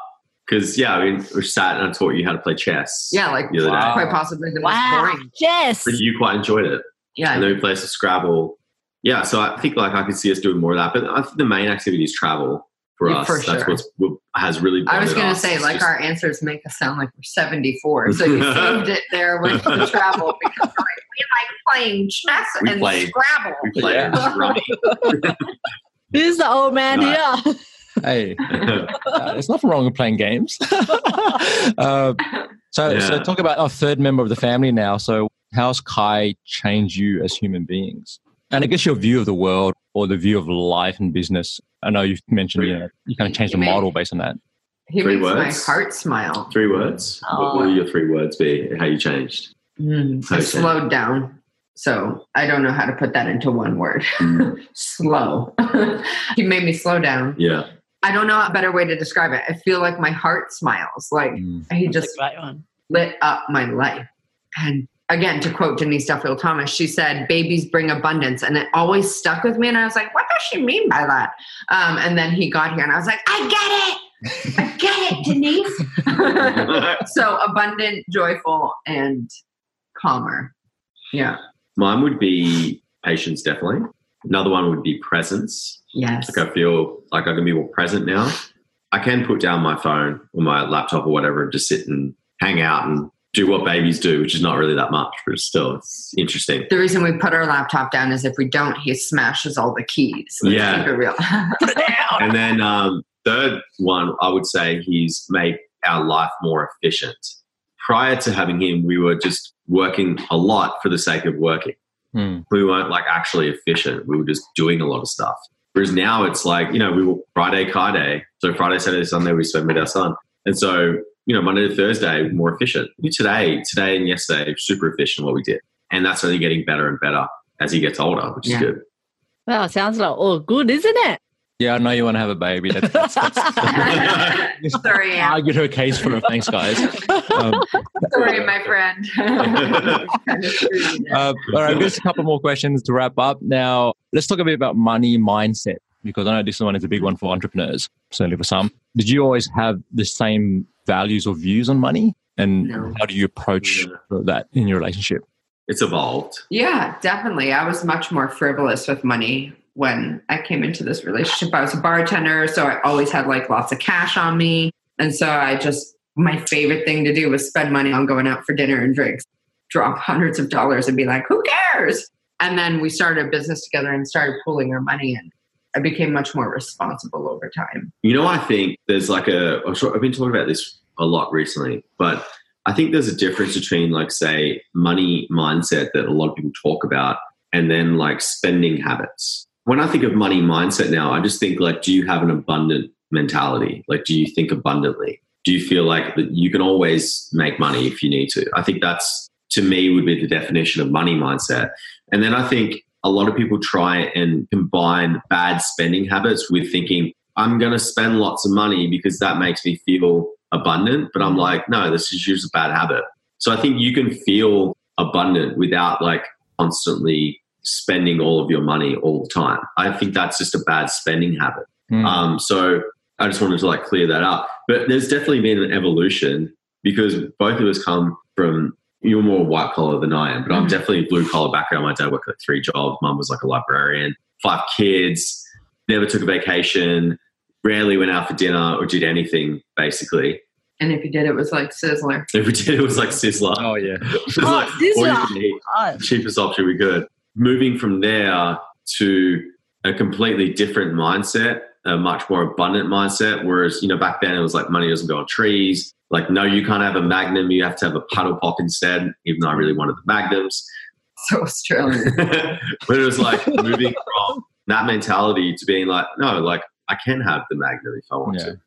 Because yeah, I mean, we sat and I taught you how to play chess. yeah, like The other Wow. quite possibly the Wow. most boring. Yes. but you quite enjoyed it. Yeah, And then we played some Scrabble. Yeah, so I think like I could see us doing more of that. But I think the main activity is travel for Yeah, us. for That's sure. what's what has really. I was going to say, It's like, just- our answers make us sound like we're 74. So you saved it there with the travel because like, we like playing chess We and played- Scrabble. we played Yeah. rummy. Who's the old man No. here? hey, uh, there's nothing wrong with playing games. uh, so, so talk about our third member of the family now. So, how's Kai changed you as human beings? And I guess your view of the world or the view of life and business. I know you've mentioned you know you kind of changed the You model based on that. He Three makes words? my heart smile. Three words. What will your three words be? How you changed? Mm, I Okay. slowed down. So I don't know how to put that into one word. Slow. he made me slow down. Yeah. I don't know a better way to describe it. I feel like my heart smiles. Like Mm. he That's just a lit up my life. And again, to quote Denise Duffield Thomas, she said, Babies bring abundance. And it always stuck with me. And I was like, What does she mean by that? Um, and then he got here and I was like, I get it. I get it, Denise. so abundant, joyful, and calmer. Yeah. Mine would be patience, definitely. Another one would be presence. Yes. Like I feel like I can be more present now. I can put down my phone or my laptop or whatever and just sit and hang out and do what babies do, which is not really that much, but still, it's interesting. The reason we put our laptop down is if we don't, he smashes all the keys. Let's Yeah. Keep it real. And then um, third one, I would say he's made our life more efficient. Prior to having him, we were just working a lot for the sake of working. Hmm. We weren't like actually efficient. We were just doing a lot of stuff. Whereas now it's like, you know, we were Friday car day. So Friday, Saturday, Sunday, we spend with our son. And so, you know, Monday to Thursday, more efficient. Today, today and yesterday, super efficient what we did. And that's only getting better and better as he gets older, which is Yeah. good. Well, sounds like all good, isn't it? Yeah, I know you want to have a baby. That's, that's, that's, Sorry, Anne. argued her case for her. Thanks, guys. Um, Sorry, my friend. Kind of screwed you there. Uh, all right, just a couple more questions to wrap up. Now, let's talk a bit about money mindset because I know this one is a big one for entrepreneurs, certainly for some. Did you always have the same values or views on money? And No. how do you approach that in your relationship? It's evolved. Yeah, definitely. I was much more frivolous with money when I came into this relationship. I was a bartender, so I always had like lots of cash on me. And so I just, my favorite thing to do was spend money on going out for dinner and drinks, drop hundreds of dollars and be like, who cares? And then we started a business together and started pooling our money and I became much more responsible over time. You know, I think there's like a. I'm sure- I've been talking about this a lot recently, but I think there's a difference between, like, say, money mindset that a lot of people talk about and then like spending habits. When I think of money mindset now, I just think like, do you have an abundant mentality? Like, do you think abundantly? Do you feel like that you can always make money if you need to? I think that's to me would be the definition of money mindset. And then I think a lot of people try and combine bad spending habits with thinking, I'm going to spend lots of money because that makes me feel abundant. But I'm like, no, this is just a bad habit. So I think you can feel abundant without like constantly spending all of your money all the time. I think that's just a bad spending habit. Hmm. Um, so I just wanted to like clear that up. But there's definitely been an evolution because both of us come from you're more white collar than I am, but I'm Mhm. definitely blue collar background. My dad worked like three jobs. Mum was like a librarian, five kids, never took a vacation, rarely went out for dinner or did anything basically. And if you did, it was like Sizzler. If we did, it was like Sizzler. Oh, yeah. It Oh, like, you Sizzler. eat Oh, cheapest option we could. Moving from there to a completely different mindset, a much more abundant mindset. Whereas, you know, back then it was like money doesn't go on trees. Like, no, you can't have a Magnum. You have to have a paddle pop instead, even though I really wanted the Magnums. So Australian. but it was like moving from that mentality to being like, no, like I can have the Magnum if I want Yeah. to.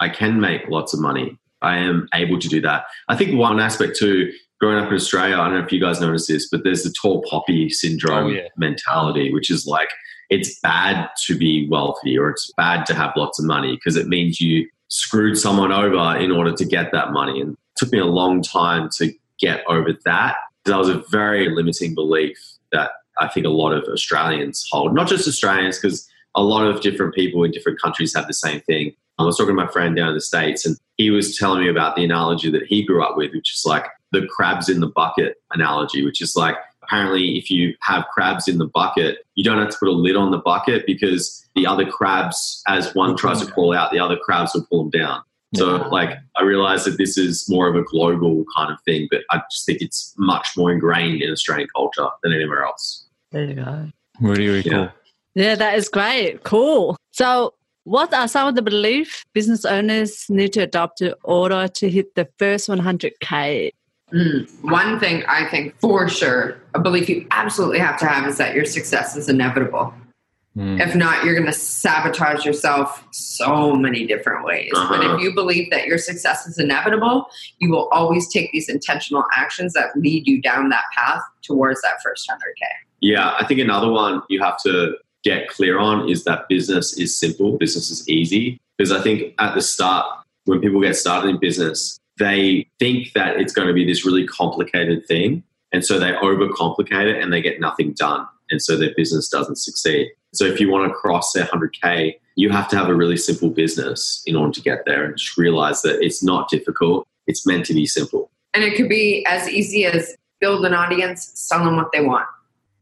I can make lots of money. I am able to do that. I think one aspect too, growing up in Australia, I don't know if you guys noticed this, but there's the tall poppy syndrome Oh, yeah. mentality, which is like it's bad to be wealthy or it's bad to have lots of money because it means you screwed someone over in order to get that money. And it took me a long time to get over that. That was a very limiting belief that I think a lot of Australians hold, not just Australians, because a lot of different people in different countries have the same thing. I was talking to my friend down in the States, and he was telling me about the analogy that he grew up with, which is like the crabs in the bucket analogy, which is like apparently if you have crabs in the bucket, you don't have to put a lid on the bucket because the other crabs, as one tries to crawl out, the other crabs will pull them down. So, like, I realize that this is more of a global kind of thing, but I just think it's much more ingrained in Australian culture than anywhere else. There you go. Really, really cool. Yeah. Yeah, that is great. Cool. So, what are some of the beliefs business owners need to adopt in order to hit the first 100K? Mm. One thing I think for sure, a belief you absolutely have to have is that your success is inevitable. Mm. If not, you're going to sabotage yourself so many different ways. But Uh-huh. if you believe that your success is inevitable, you will always take these intentional actions that lead you down that path towards that first 100K. Yeah, I think another one you have to get clear on is that business is simple, business is easy. Because I think at the start, when people get started in business, they think that it's going to be this really complicated thing. And so they overcomplicate it and they get nothing done. And so their business doesn't succeed. So if you want to cross their 100K, you have to have a really simple business in order to get there and just realize that it's not difficult. It's meant to be simple. And it could be as easy as build an audience, sell them what they want.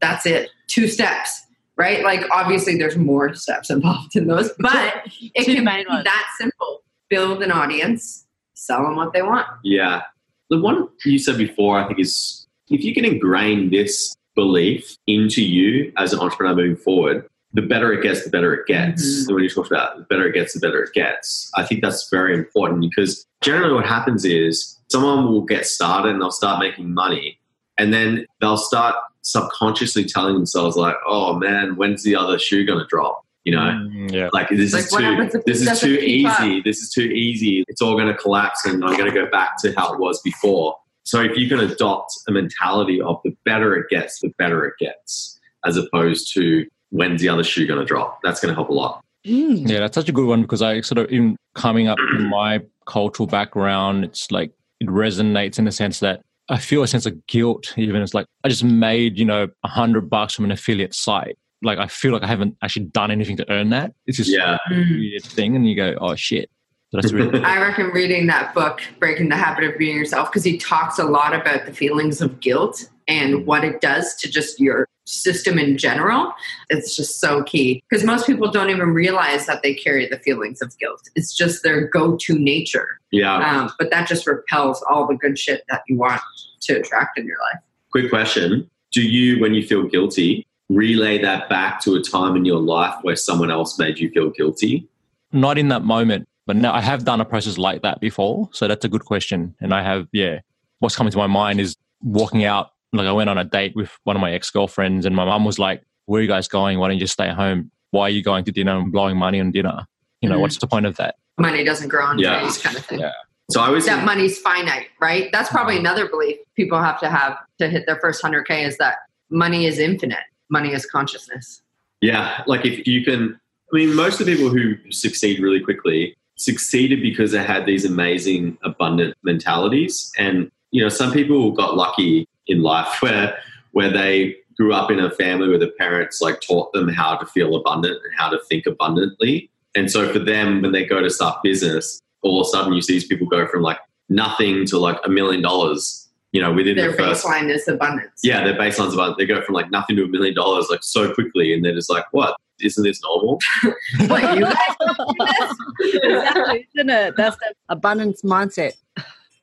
That's it. Two steps, right? Like obviously there's more steps involved in those, but it Two can be ones. that simple. Build an audience, sell them what they want. Yeah. The one you said before, I think, is if you can ingrain this belief into you as an entrepreneur moving forward, the better it gets, the better it gets. Mhm. When you talked about the better it gets, the better it gets, I think that's very important because generally what happens is someone will get started and they'll start making money and then they'll start subconsciously telling themselves like, oh man, when's the other shoe going to drop? You know, Mm, yeah. like this Like, is too this it is doesn't too keep up? easy this is too easy it's all going to collapse and i'm going to go back to how it was before so if you can adopt a mentality of the better it gets the better it gets as opposed to when's the other shoe going to drop that's going to help a lot Mm. Yeah, that's such a good one because I sort of, even coming up in my cultural background, it's like it resonates in the sense that I feel a sense of guilt. Even it's like I just made, you know, a hundred bucks from an affiliate site. Like I feel like I haven't actually done anything to earn that. It's just yeah a weird thing, and you go, "Oh shit!" That's really I reckon reading that book, Breaking the Habit of Being Yourself, because he talks a lot about the feelings of guilt and what it does to just your system in general. It's just so key because most people don't even realize that they carry the feelings of guilt. It's just their go to nature. yeah Um, but that just repels all the good shit that you want to attract in your life. quick question do you when you feel guilty relay that back to a time in your life where someone else made you feel guilty not in that moment. But now I have done a process like that before, so that's a good question. And I have, yeah, what's coming to my mind is walking out. Like I went on a date with one of my ex girlfriends, and my mum was like, "Where are you guys going? Why don't you just stay home? Why are you going to dinner and blowing money on dinner? You know, Mhm. what's the point of that?" Money doesn't grow on Yeah. trees, kind of thing. Yeah. So i always that money's finite, right? That's probably mm-hmm. another belief people have to have to hit their first 100K is that money is infinite. Money is consciousness. Yeah, like if you can, I mean, most of the people who succeed really quickly succeeded because they had these amazing, abundant mentalities. And, you know, some people got lucky in life where, where they grew up in a family where the parents like taught them how to feel abundant and how to think abundantly. And so for them, when they go to start business, all of a sudden you see these people go from like nothing to like a million dollars, you know, within Their the first baseline is abundance. yeah, their baseline's about they go from like nothing to a million dollars like so quickly, and they're just like, "What? Isn't this normal?" What, you exactly, isn't it? That's the abundance mindset.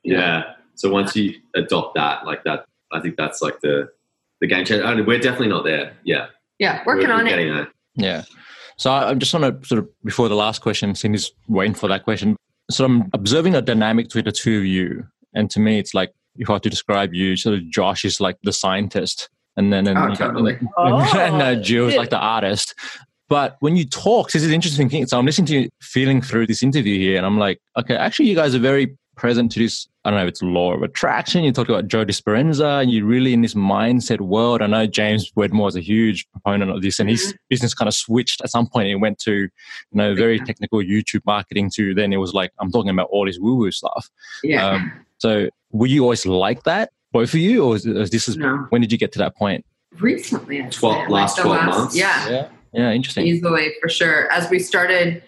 Yeah. So once you adopt that, like that, I think that's like the the game changer. I mean, we're definitely not there. Yeah, yeah, working we're, on we're it. Getting there. Yeah. So I- I'm just want to sort of before the last question, Cindy's waiting for that question. So I'm observing a dynamic between the two of you. And to me, it's like, if I had to describe you, sort of Josh is like the scientist. And then and, Oh, you got- totally. and uh, Oh, Jill is like the artist. But when you talk, this is an interesting thing. So I'm listening to you, feeling through this interview here, and I'm like, okay, actually, you guys are very present to this. I don't know if it's law of attraction. You talked about Joe Dispenza, and you're really in this mindset world. I know James Wedmore is a huge proponent of this, and his business kind of switched at some point. It went to, you know, very Yeah. technical YouTube marketing to then it was like, I'm talking about all this woo woo stuff. Yeah. Um, so were you always like that, both of you, or is, is this is no. when did you get to that point? Recently, I'd Twelve- say, last the 12 months? Yeah. Yeah, yeah, interesting. easily for sure as we started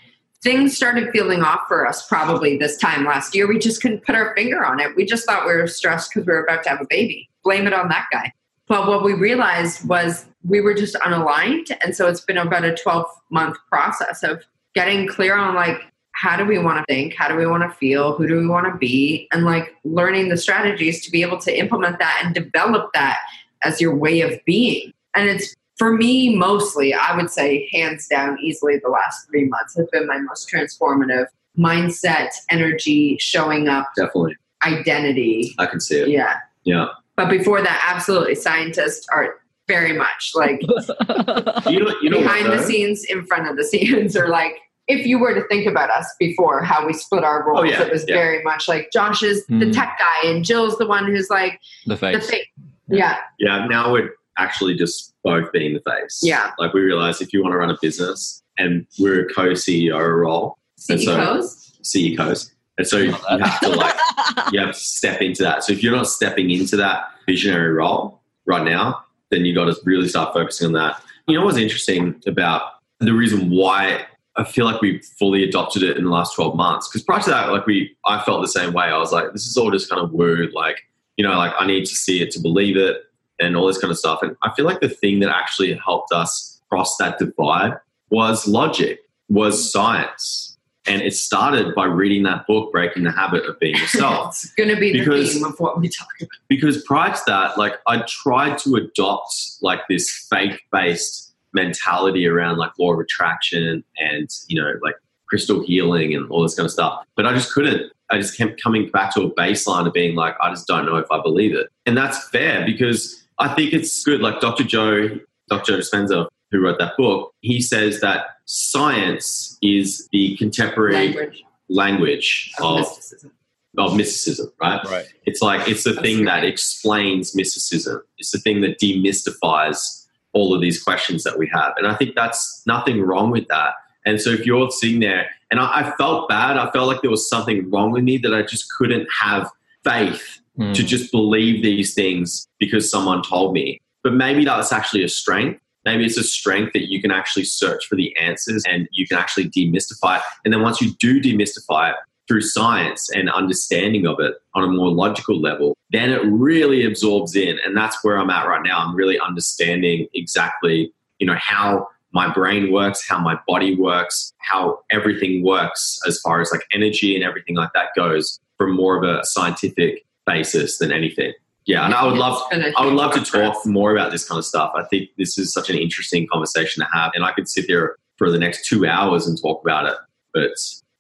things started feeling off for us probably this time last year. We just couldn't put our finger on it. We just thought we were stressed because we were about to have a baby. Blame it on that guy. But what we realized was we were just unaligned and so it's been about a 12 month process of getting clear on like how do we want to think? How do we want to feel? Who do we want to be? And like learning the strategies to be able to implement that and develop that as your way of being. And it's for me, mostly, I would say hands down, easily the last three months have been my most transformative mindset, energy, showing up, Definitely. identity. I can see it. Yeah. Yeah. But before that, absolutely, scientists are very much like You know, you know what, behind the scenes, in front of the scenes, or like if you were to think about us before, how we split our roles, Oh, yeah, it was yeah. very much like Josh is the Mm. tech guy and Jill's the one who's like the the face. thing. Yeah. Yeah, now we're actually just both being the face. Yeah. Like we realize if you want to run a business and we're a co-CEO role, And so- CEOs. CEOs, and so you have to like you have to step into that. So if you're not stepping into that visionary role right now, then you got to really start focusing on that. You know what's interesting about the reason why I feel like we fully adopted it in the last 12 months? Because prior to that, like we, I felt the same way. I was like, this is all just kind of woo. Like, you know, like I need to see it to believe it and all this kind of stuff. And I feel like the thing that actually helped us cross that divide was logic, was science. And it started by reading that book, Breaking the Habit of Being Yourself it's going to be the Because- theme of what we talk about. because prior to that, like I tried to adopt like this faith based mentality around like law of attraction and you know like crystal healing and all this kind of stuff, but I just couldn't. I just kept coming back to a baseline of being like, I just don't know if I believe it, and that's fair because I think it's good. Like Dr. Joe, Dr. Joe Dispenza, who wrote that book, he says that science is the contemporary Language language of of, mysticism. of mysticism, right? Right. It's like it's the That's thing that explains mysticism. It's the thing that demystifies all of these questions that we have. And I think that's nothing wrong with that. And so if you're sitting there, and I, I felt bad, I felt like there was something wrong with me that I just couldn't have faith Mm. to just believe these things because someone told me. But maybe that's actually a strength. Maybe it's a strength that you can actually search for the answers and you can actually demystify it. And then once you do demystify it through science and understanding of it on a more logical level, then it really absorbs in. And that's where I'm at right now. I'm really understanding exactly, you know, how my brain works, how my body works, how everything works as far as like energy and everything like that goes from more of a scientific basis than anything. Yeah, and I would love gonna I would love to talk more about this kind of stuff. I think this is such an interesting conversation to have, and I could sit there for the next two hours and talk about it. But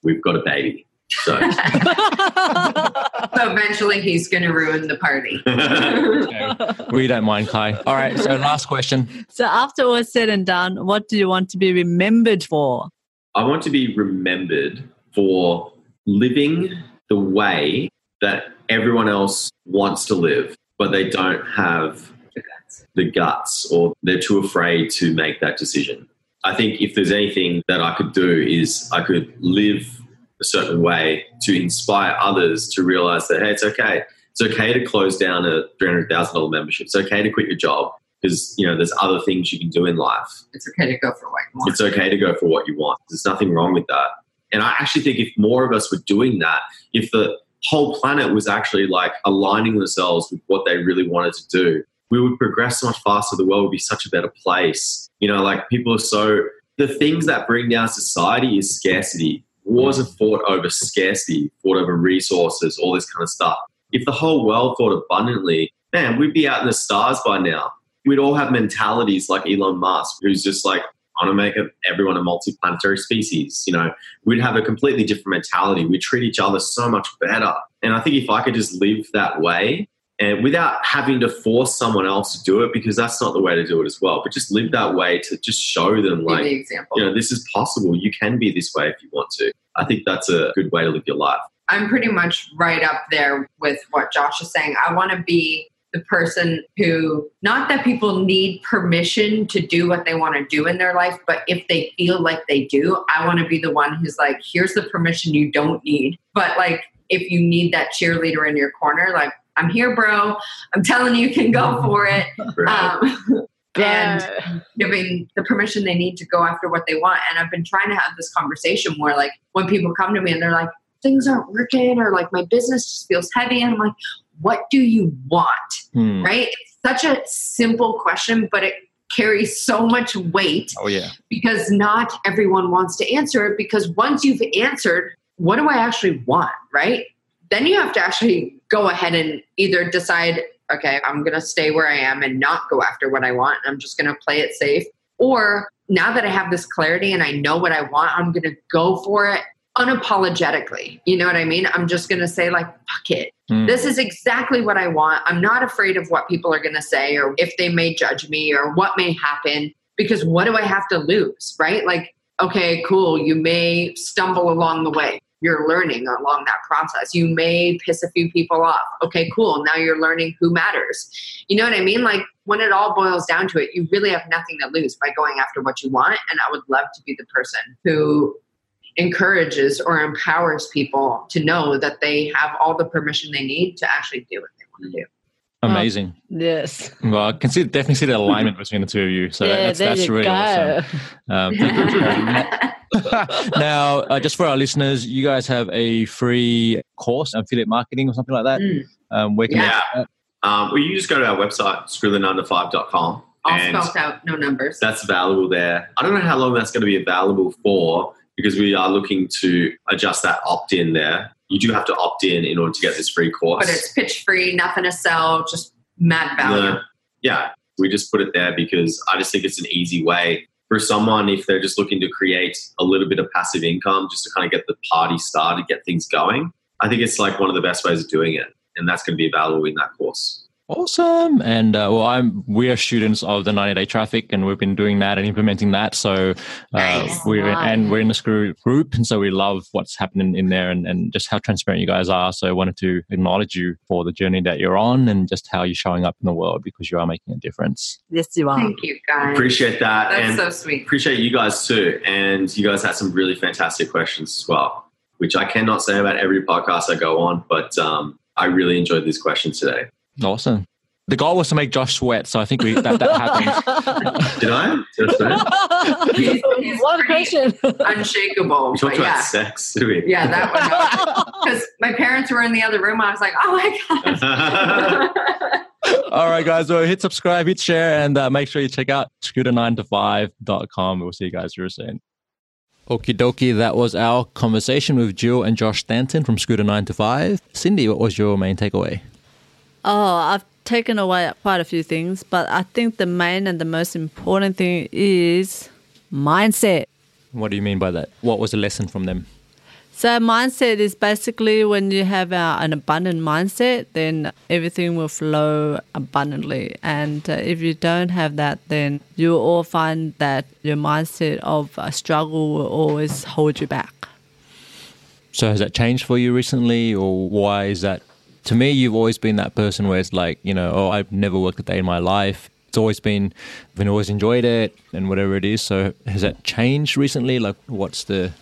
we've got a baby, so So eventually he's going to ruin the party. we don't mind, Kai. All right. So last question. so after all is said and done, what do you want to be remembered for? I want to be remembered for living the way that everyone else wants to live, but they don't have the guts or they're too afraid to make that decision. I think if there's anything that I could do is I could live a certain way to inspire others to realize that hey, it's okay. It's okay to close down a three hundred thousand dollar membership. It's okay to quit your job because you know there's other things you can do in life. It's okay to go for what you want. It's okay to go for what you want. There's nothing wrong with that. And I actually think if more of us were doing that, if the whole planet was actually like aligning themselves with what they really wanted to do, we would progress so much faster. The world would be such a better place. You know, like people are so, the things that bring down society is scarcity. Wars are fought over scarcity, fought over resources, all this kind of stuff. If the whole world thought abundantly, man, we'd be out in the stars by now. We'd all have mentalities like Elon Musk, who's just like, want to make everyone a multi-planetary species. You know, we'd have a completely different mentality. We treat each other so much better. And I think if I could just live that way and without having to force someone else to do it, because that's not the way to do it as well, but just live that way to just show them like, the example. you know, this is possible. You can be this way if you want to. I think that's a good way to live your life. I'm pretty much right up there with what Josh is saying. I want to be the person who, not that people need permission to do what they want to do in their life, but if they feel like they do, I want to be the one who's like, here's the permission you don't need. But like, if you need that cheerleader in your corner, like, I'm here, bro. I'm telling you, you can go for it. Um, and giving the permission they need to go after what they want. And I've been trying to have this conversation where, like, when people come to me and they're like, things aren't working, or like my business just feels heavy, and I'm like, what do you want? Hmm. Right? It's such a simple question, but it carries so much weight Oh yeah. because not everyone wants to answer it. Because once you've answered, what do I actually want? Right? Then you have to actually go ahead and either decide, okay, I'm going to stay where I am and not go after what I want. I'm just going to play it safe. Or now that I have this clarity and I know what I want, I'm going to go for it unapologetically. You know what I mean? I'm just going to say, like, fuck it. Hmm. This is exactly what I want. I'm not afraid of what people are going to say or if they may judge me or what may happen because what do I have to lose, right? Like, okay, cool. You may stumble along the way. You're learning along that process. You may piss a few people off. Okay, cool. Now you're learning who matters. You know what I mean? Like, when it all boils down to it, you really have nothing to lose by going after what you want. And I would love to be the person who encourages or empowers people to know that they have all the permission they need to actually do what they want to do. Amazing. Yes. Well, I can see definitely see the alignment between the two of you. So yeah, that's there that's you really go. awesome. Um, thank you for sharing that. now, uh, just for our listeners, you guys have a free course, affiliate marketing or something like that. Mm. Um, where can Yeah. they- Um, well, you just go to our website, screwthe9to5.com. All spelled out, no numbers. that's available there. I don't know how long that's going to be available for because we are looking to adjust that opt in there. You do have to opt in in order to get this free course. But it's pitch free, nothing to sell, just mad value. The- yeah, we just put it there because I just think it's an easy way for someone if they're just looking to create a little bit of passive income just to kind of get the party started, get things going. I think it's like one of the best ways of doing it. And that's going to be available in that course. Awesome. And uh, well, I'm we are students of the 90 day traffic, and we've been doing that and implementing that. So uh, Nice. we're and we're in the screw group, and so we love what's happening in there and, and just how transparent you guys are. So I wanted to acknowledge you for the journey that you're on and just how you're showing up in the world because you are making a difference. Yes, you are. Thank you, guys. Appreciate that. That's and so sweet. appreciate you guys too. And you guys had some really fantastic questions as well, which I cannot say about every podcast I go on, but um, I really enjoyed these questions today. Awesome. The goal was to make Josh sweat, so I think we that, that happened. Did I? Did I? He's- he's One pretty- question. Unshakable. We talked but about yeah. sex, did we? Yeah, that one. Because my parents were in the other room. I was like, oh my God. All right, guys. So hit subscribe, hit share, and uh, make sure you check out screwthe9to5.com. We'll see you guys real soon. Okie dokie. That was our conversation with Jill and Josh Stanton from Screw the 9 to 5. Cindy, what was your main takeaway? Oh, I've taken away quite a few things, but I think the main and the most important thing is mindset. What do you mean by that? What was the lesson from them? So, mindset is basically when you have uh, an abundant mindset, then everything will flow abundantly. And uh, if you don't have that, then you will all find that your mindset of uh, struggle will always hold you back. So has that changed for you recently, or why is that? To me, you've always been that person where it's like, you know, oh, I've never worked a day in my life. It's always been, I've always enjoyed it and whatever it is. So has that changed recently? Like, what's the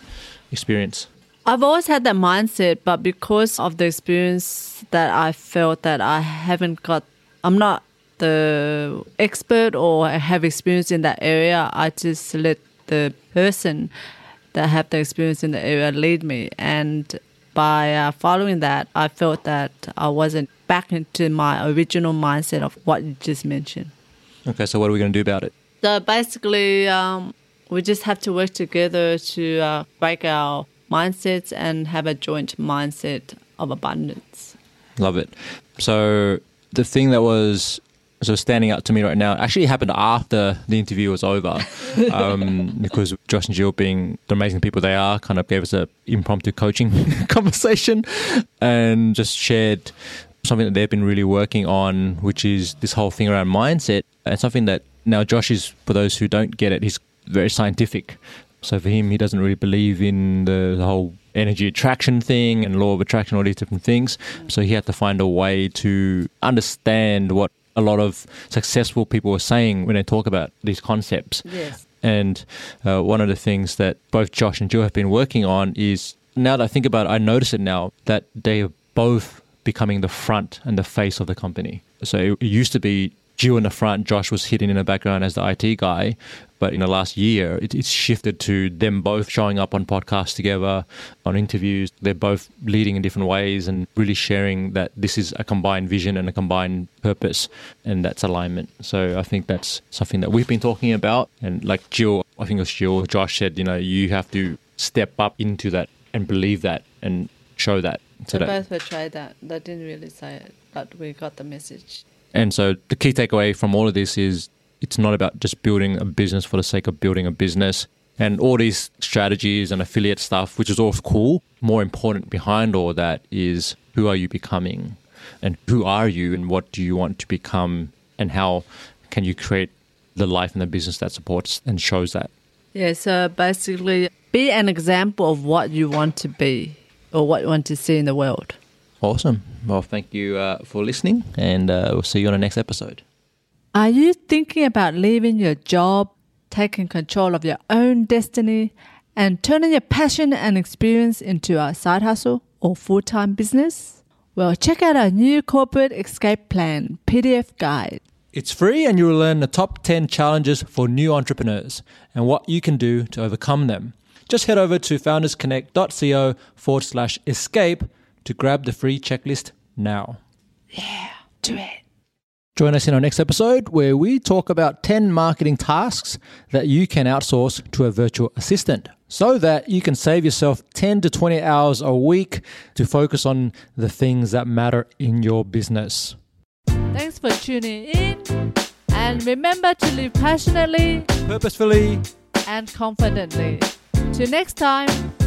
experience? I've always had that mindset, but because of the experience that I felt that I haven't got, I'm not the expert or have experience in that area. I just let the person that have the experience in the area lead me, and by uh, following that, I felt that I wasn't back into my original mindset of what you just mentioned. Okay, so what are we going to do about it? So basically, um, we just have to work together to uh, break our mindsets and have a joint mindset of abundance. Love it. So the thing that was so standing out to me right now actually happened after the interview was over um, because Josh and Jill, being the amazing people they are, kind of gave us an impromptu coaching conversation and just shared something that they've been really working on, which is this whole thing around mindset and something that now Josh is, for those who don't get it, he's very scientific. So for him, he doesn't really believe in the, the whole energy attraction thing and law of attraction, all these different things. So he had to find a way to understand what a lot of successful people are saying when they talk about these concepts. Yes. And uh, one of the things that both Josh and Jill have been working on is now that I think about it, I notice it now that they are both becoming the front and the face of the company. So it used to be Jill in the front, Josh was hidden in the background as the IT guy. But in the last year, it, it's shifted to them both showing up on podcasts together, on interviews. They're both leading in different ways and really sharing that this is a combined vision and a combined purpose, and that's alignment. So I think that's something that we've been talking about. And like Jill, I think it was Jill, Josh said, you know, you have to step up into that and believe that and show that. So, so both were try that. They didn't really say it, but we got the message. And so the key takeaway from all of this is it's not about just building a business for the sake of building a business. And all these strategies and affiliate stuff, which is all cool, more important behind all that is who are you becoming? And who are you and what do you want to become? And how can you create the life and the business that supports and shows that? Yeah, so basically be an example of what you want to be or what you want to see in the world. Awesome. Well, thank you uh, for listening, and uh, we'll see you on the next episode. Are you thinking about leaving your job, taking control of your own destiny, and turning your passion and experience into a side hustle or full time business? Well, check out our new corporate escape plan PDF guide. It's free, and you will learn the top 10 challenges for new entrepreneurs and what you can do to overcome them. Just head over to foundersconnect.co forward slash escape to grab the free checklist now. Yeah, do it. Join us in our next episode where we talk about 10 marketing tasks that you can outsource to a virtual assistant so that you can save yourself 10 to 20 hours a week to focus on the things that matter in your business. Thanks for tuning in and remember to live passionately, purposefully, and confidently. Till next time.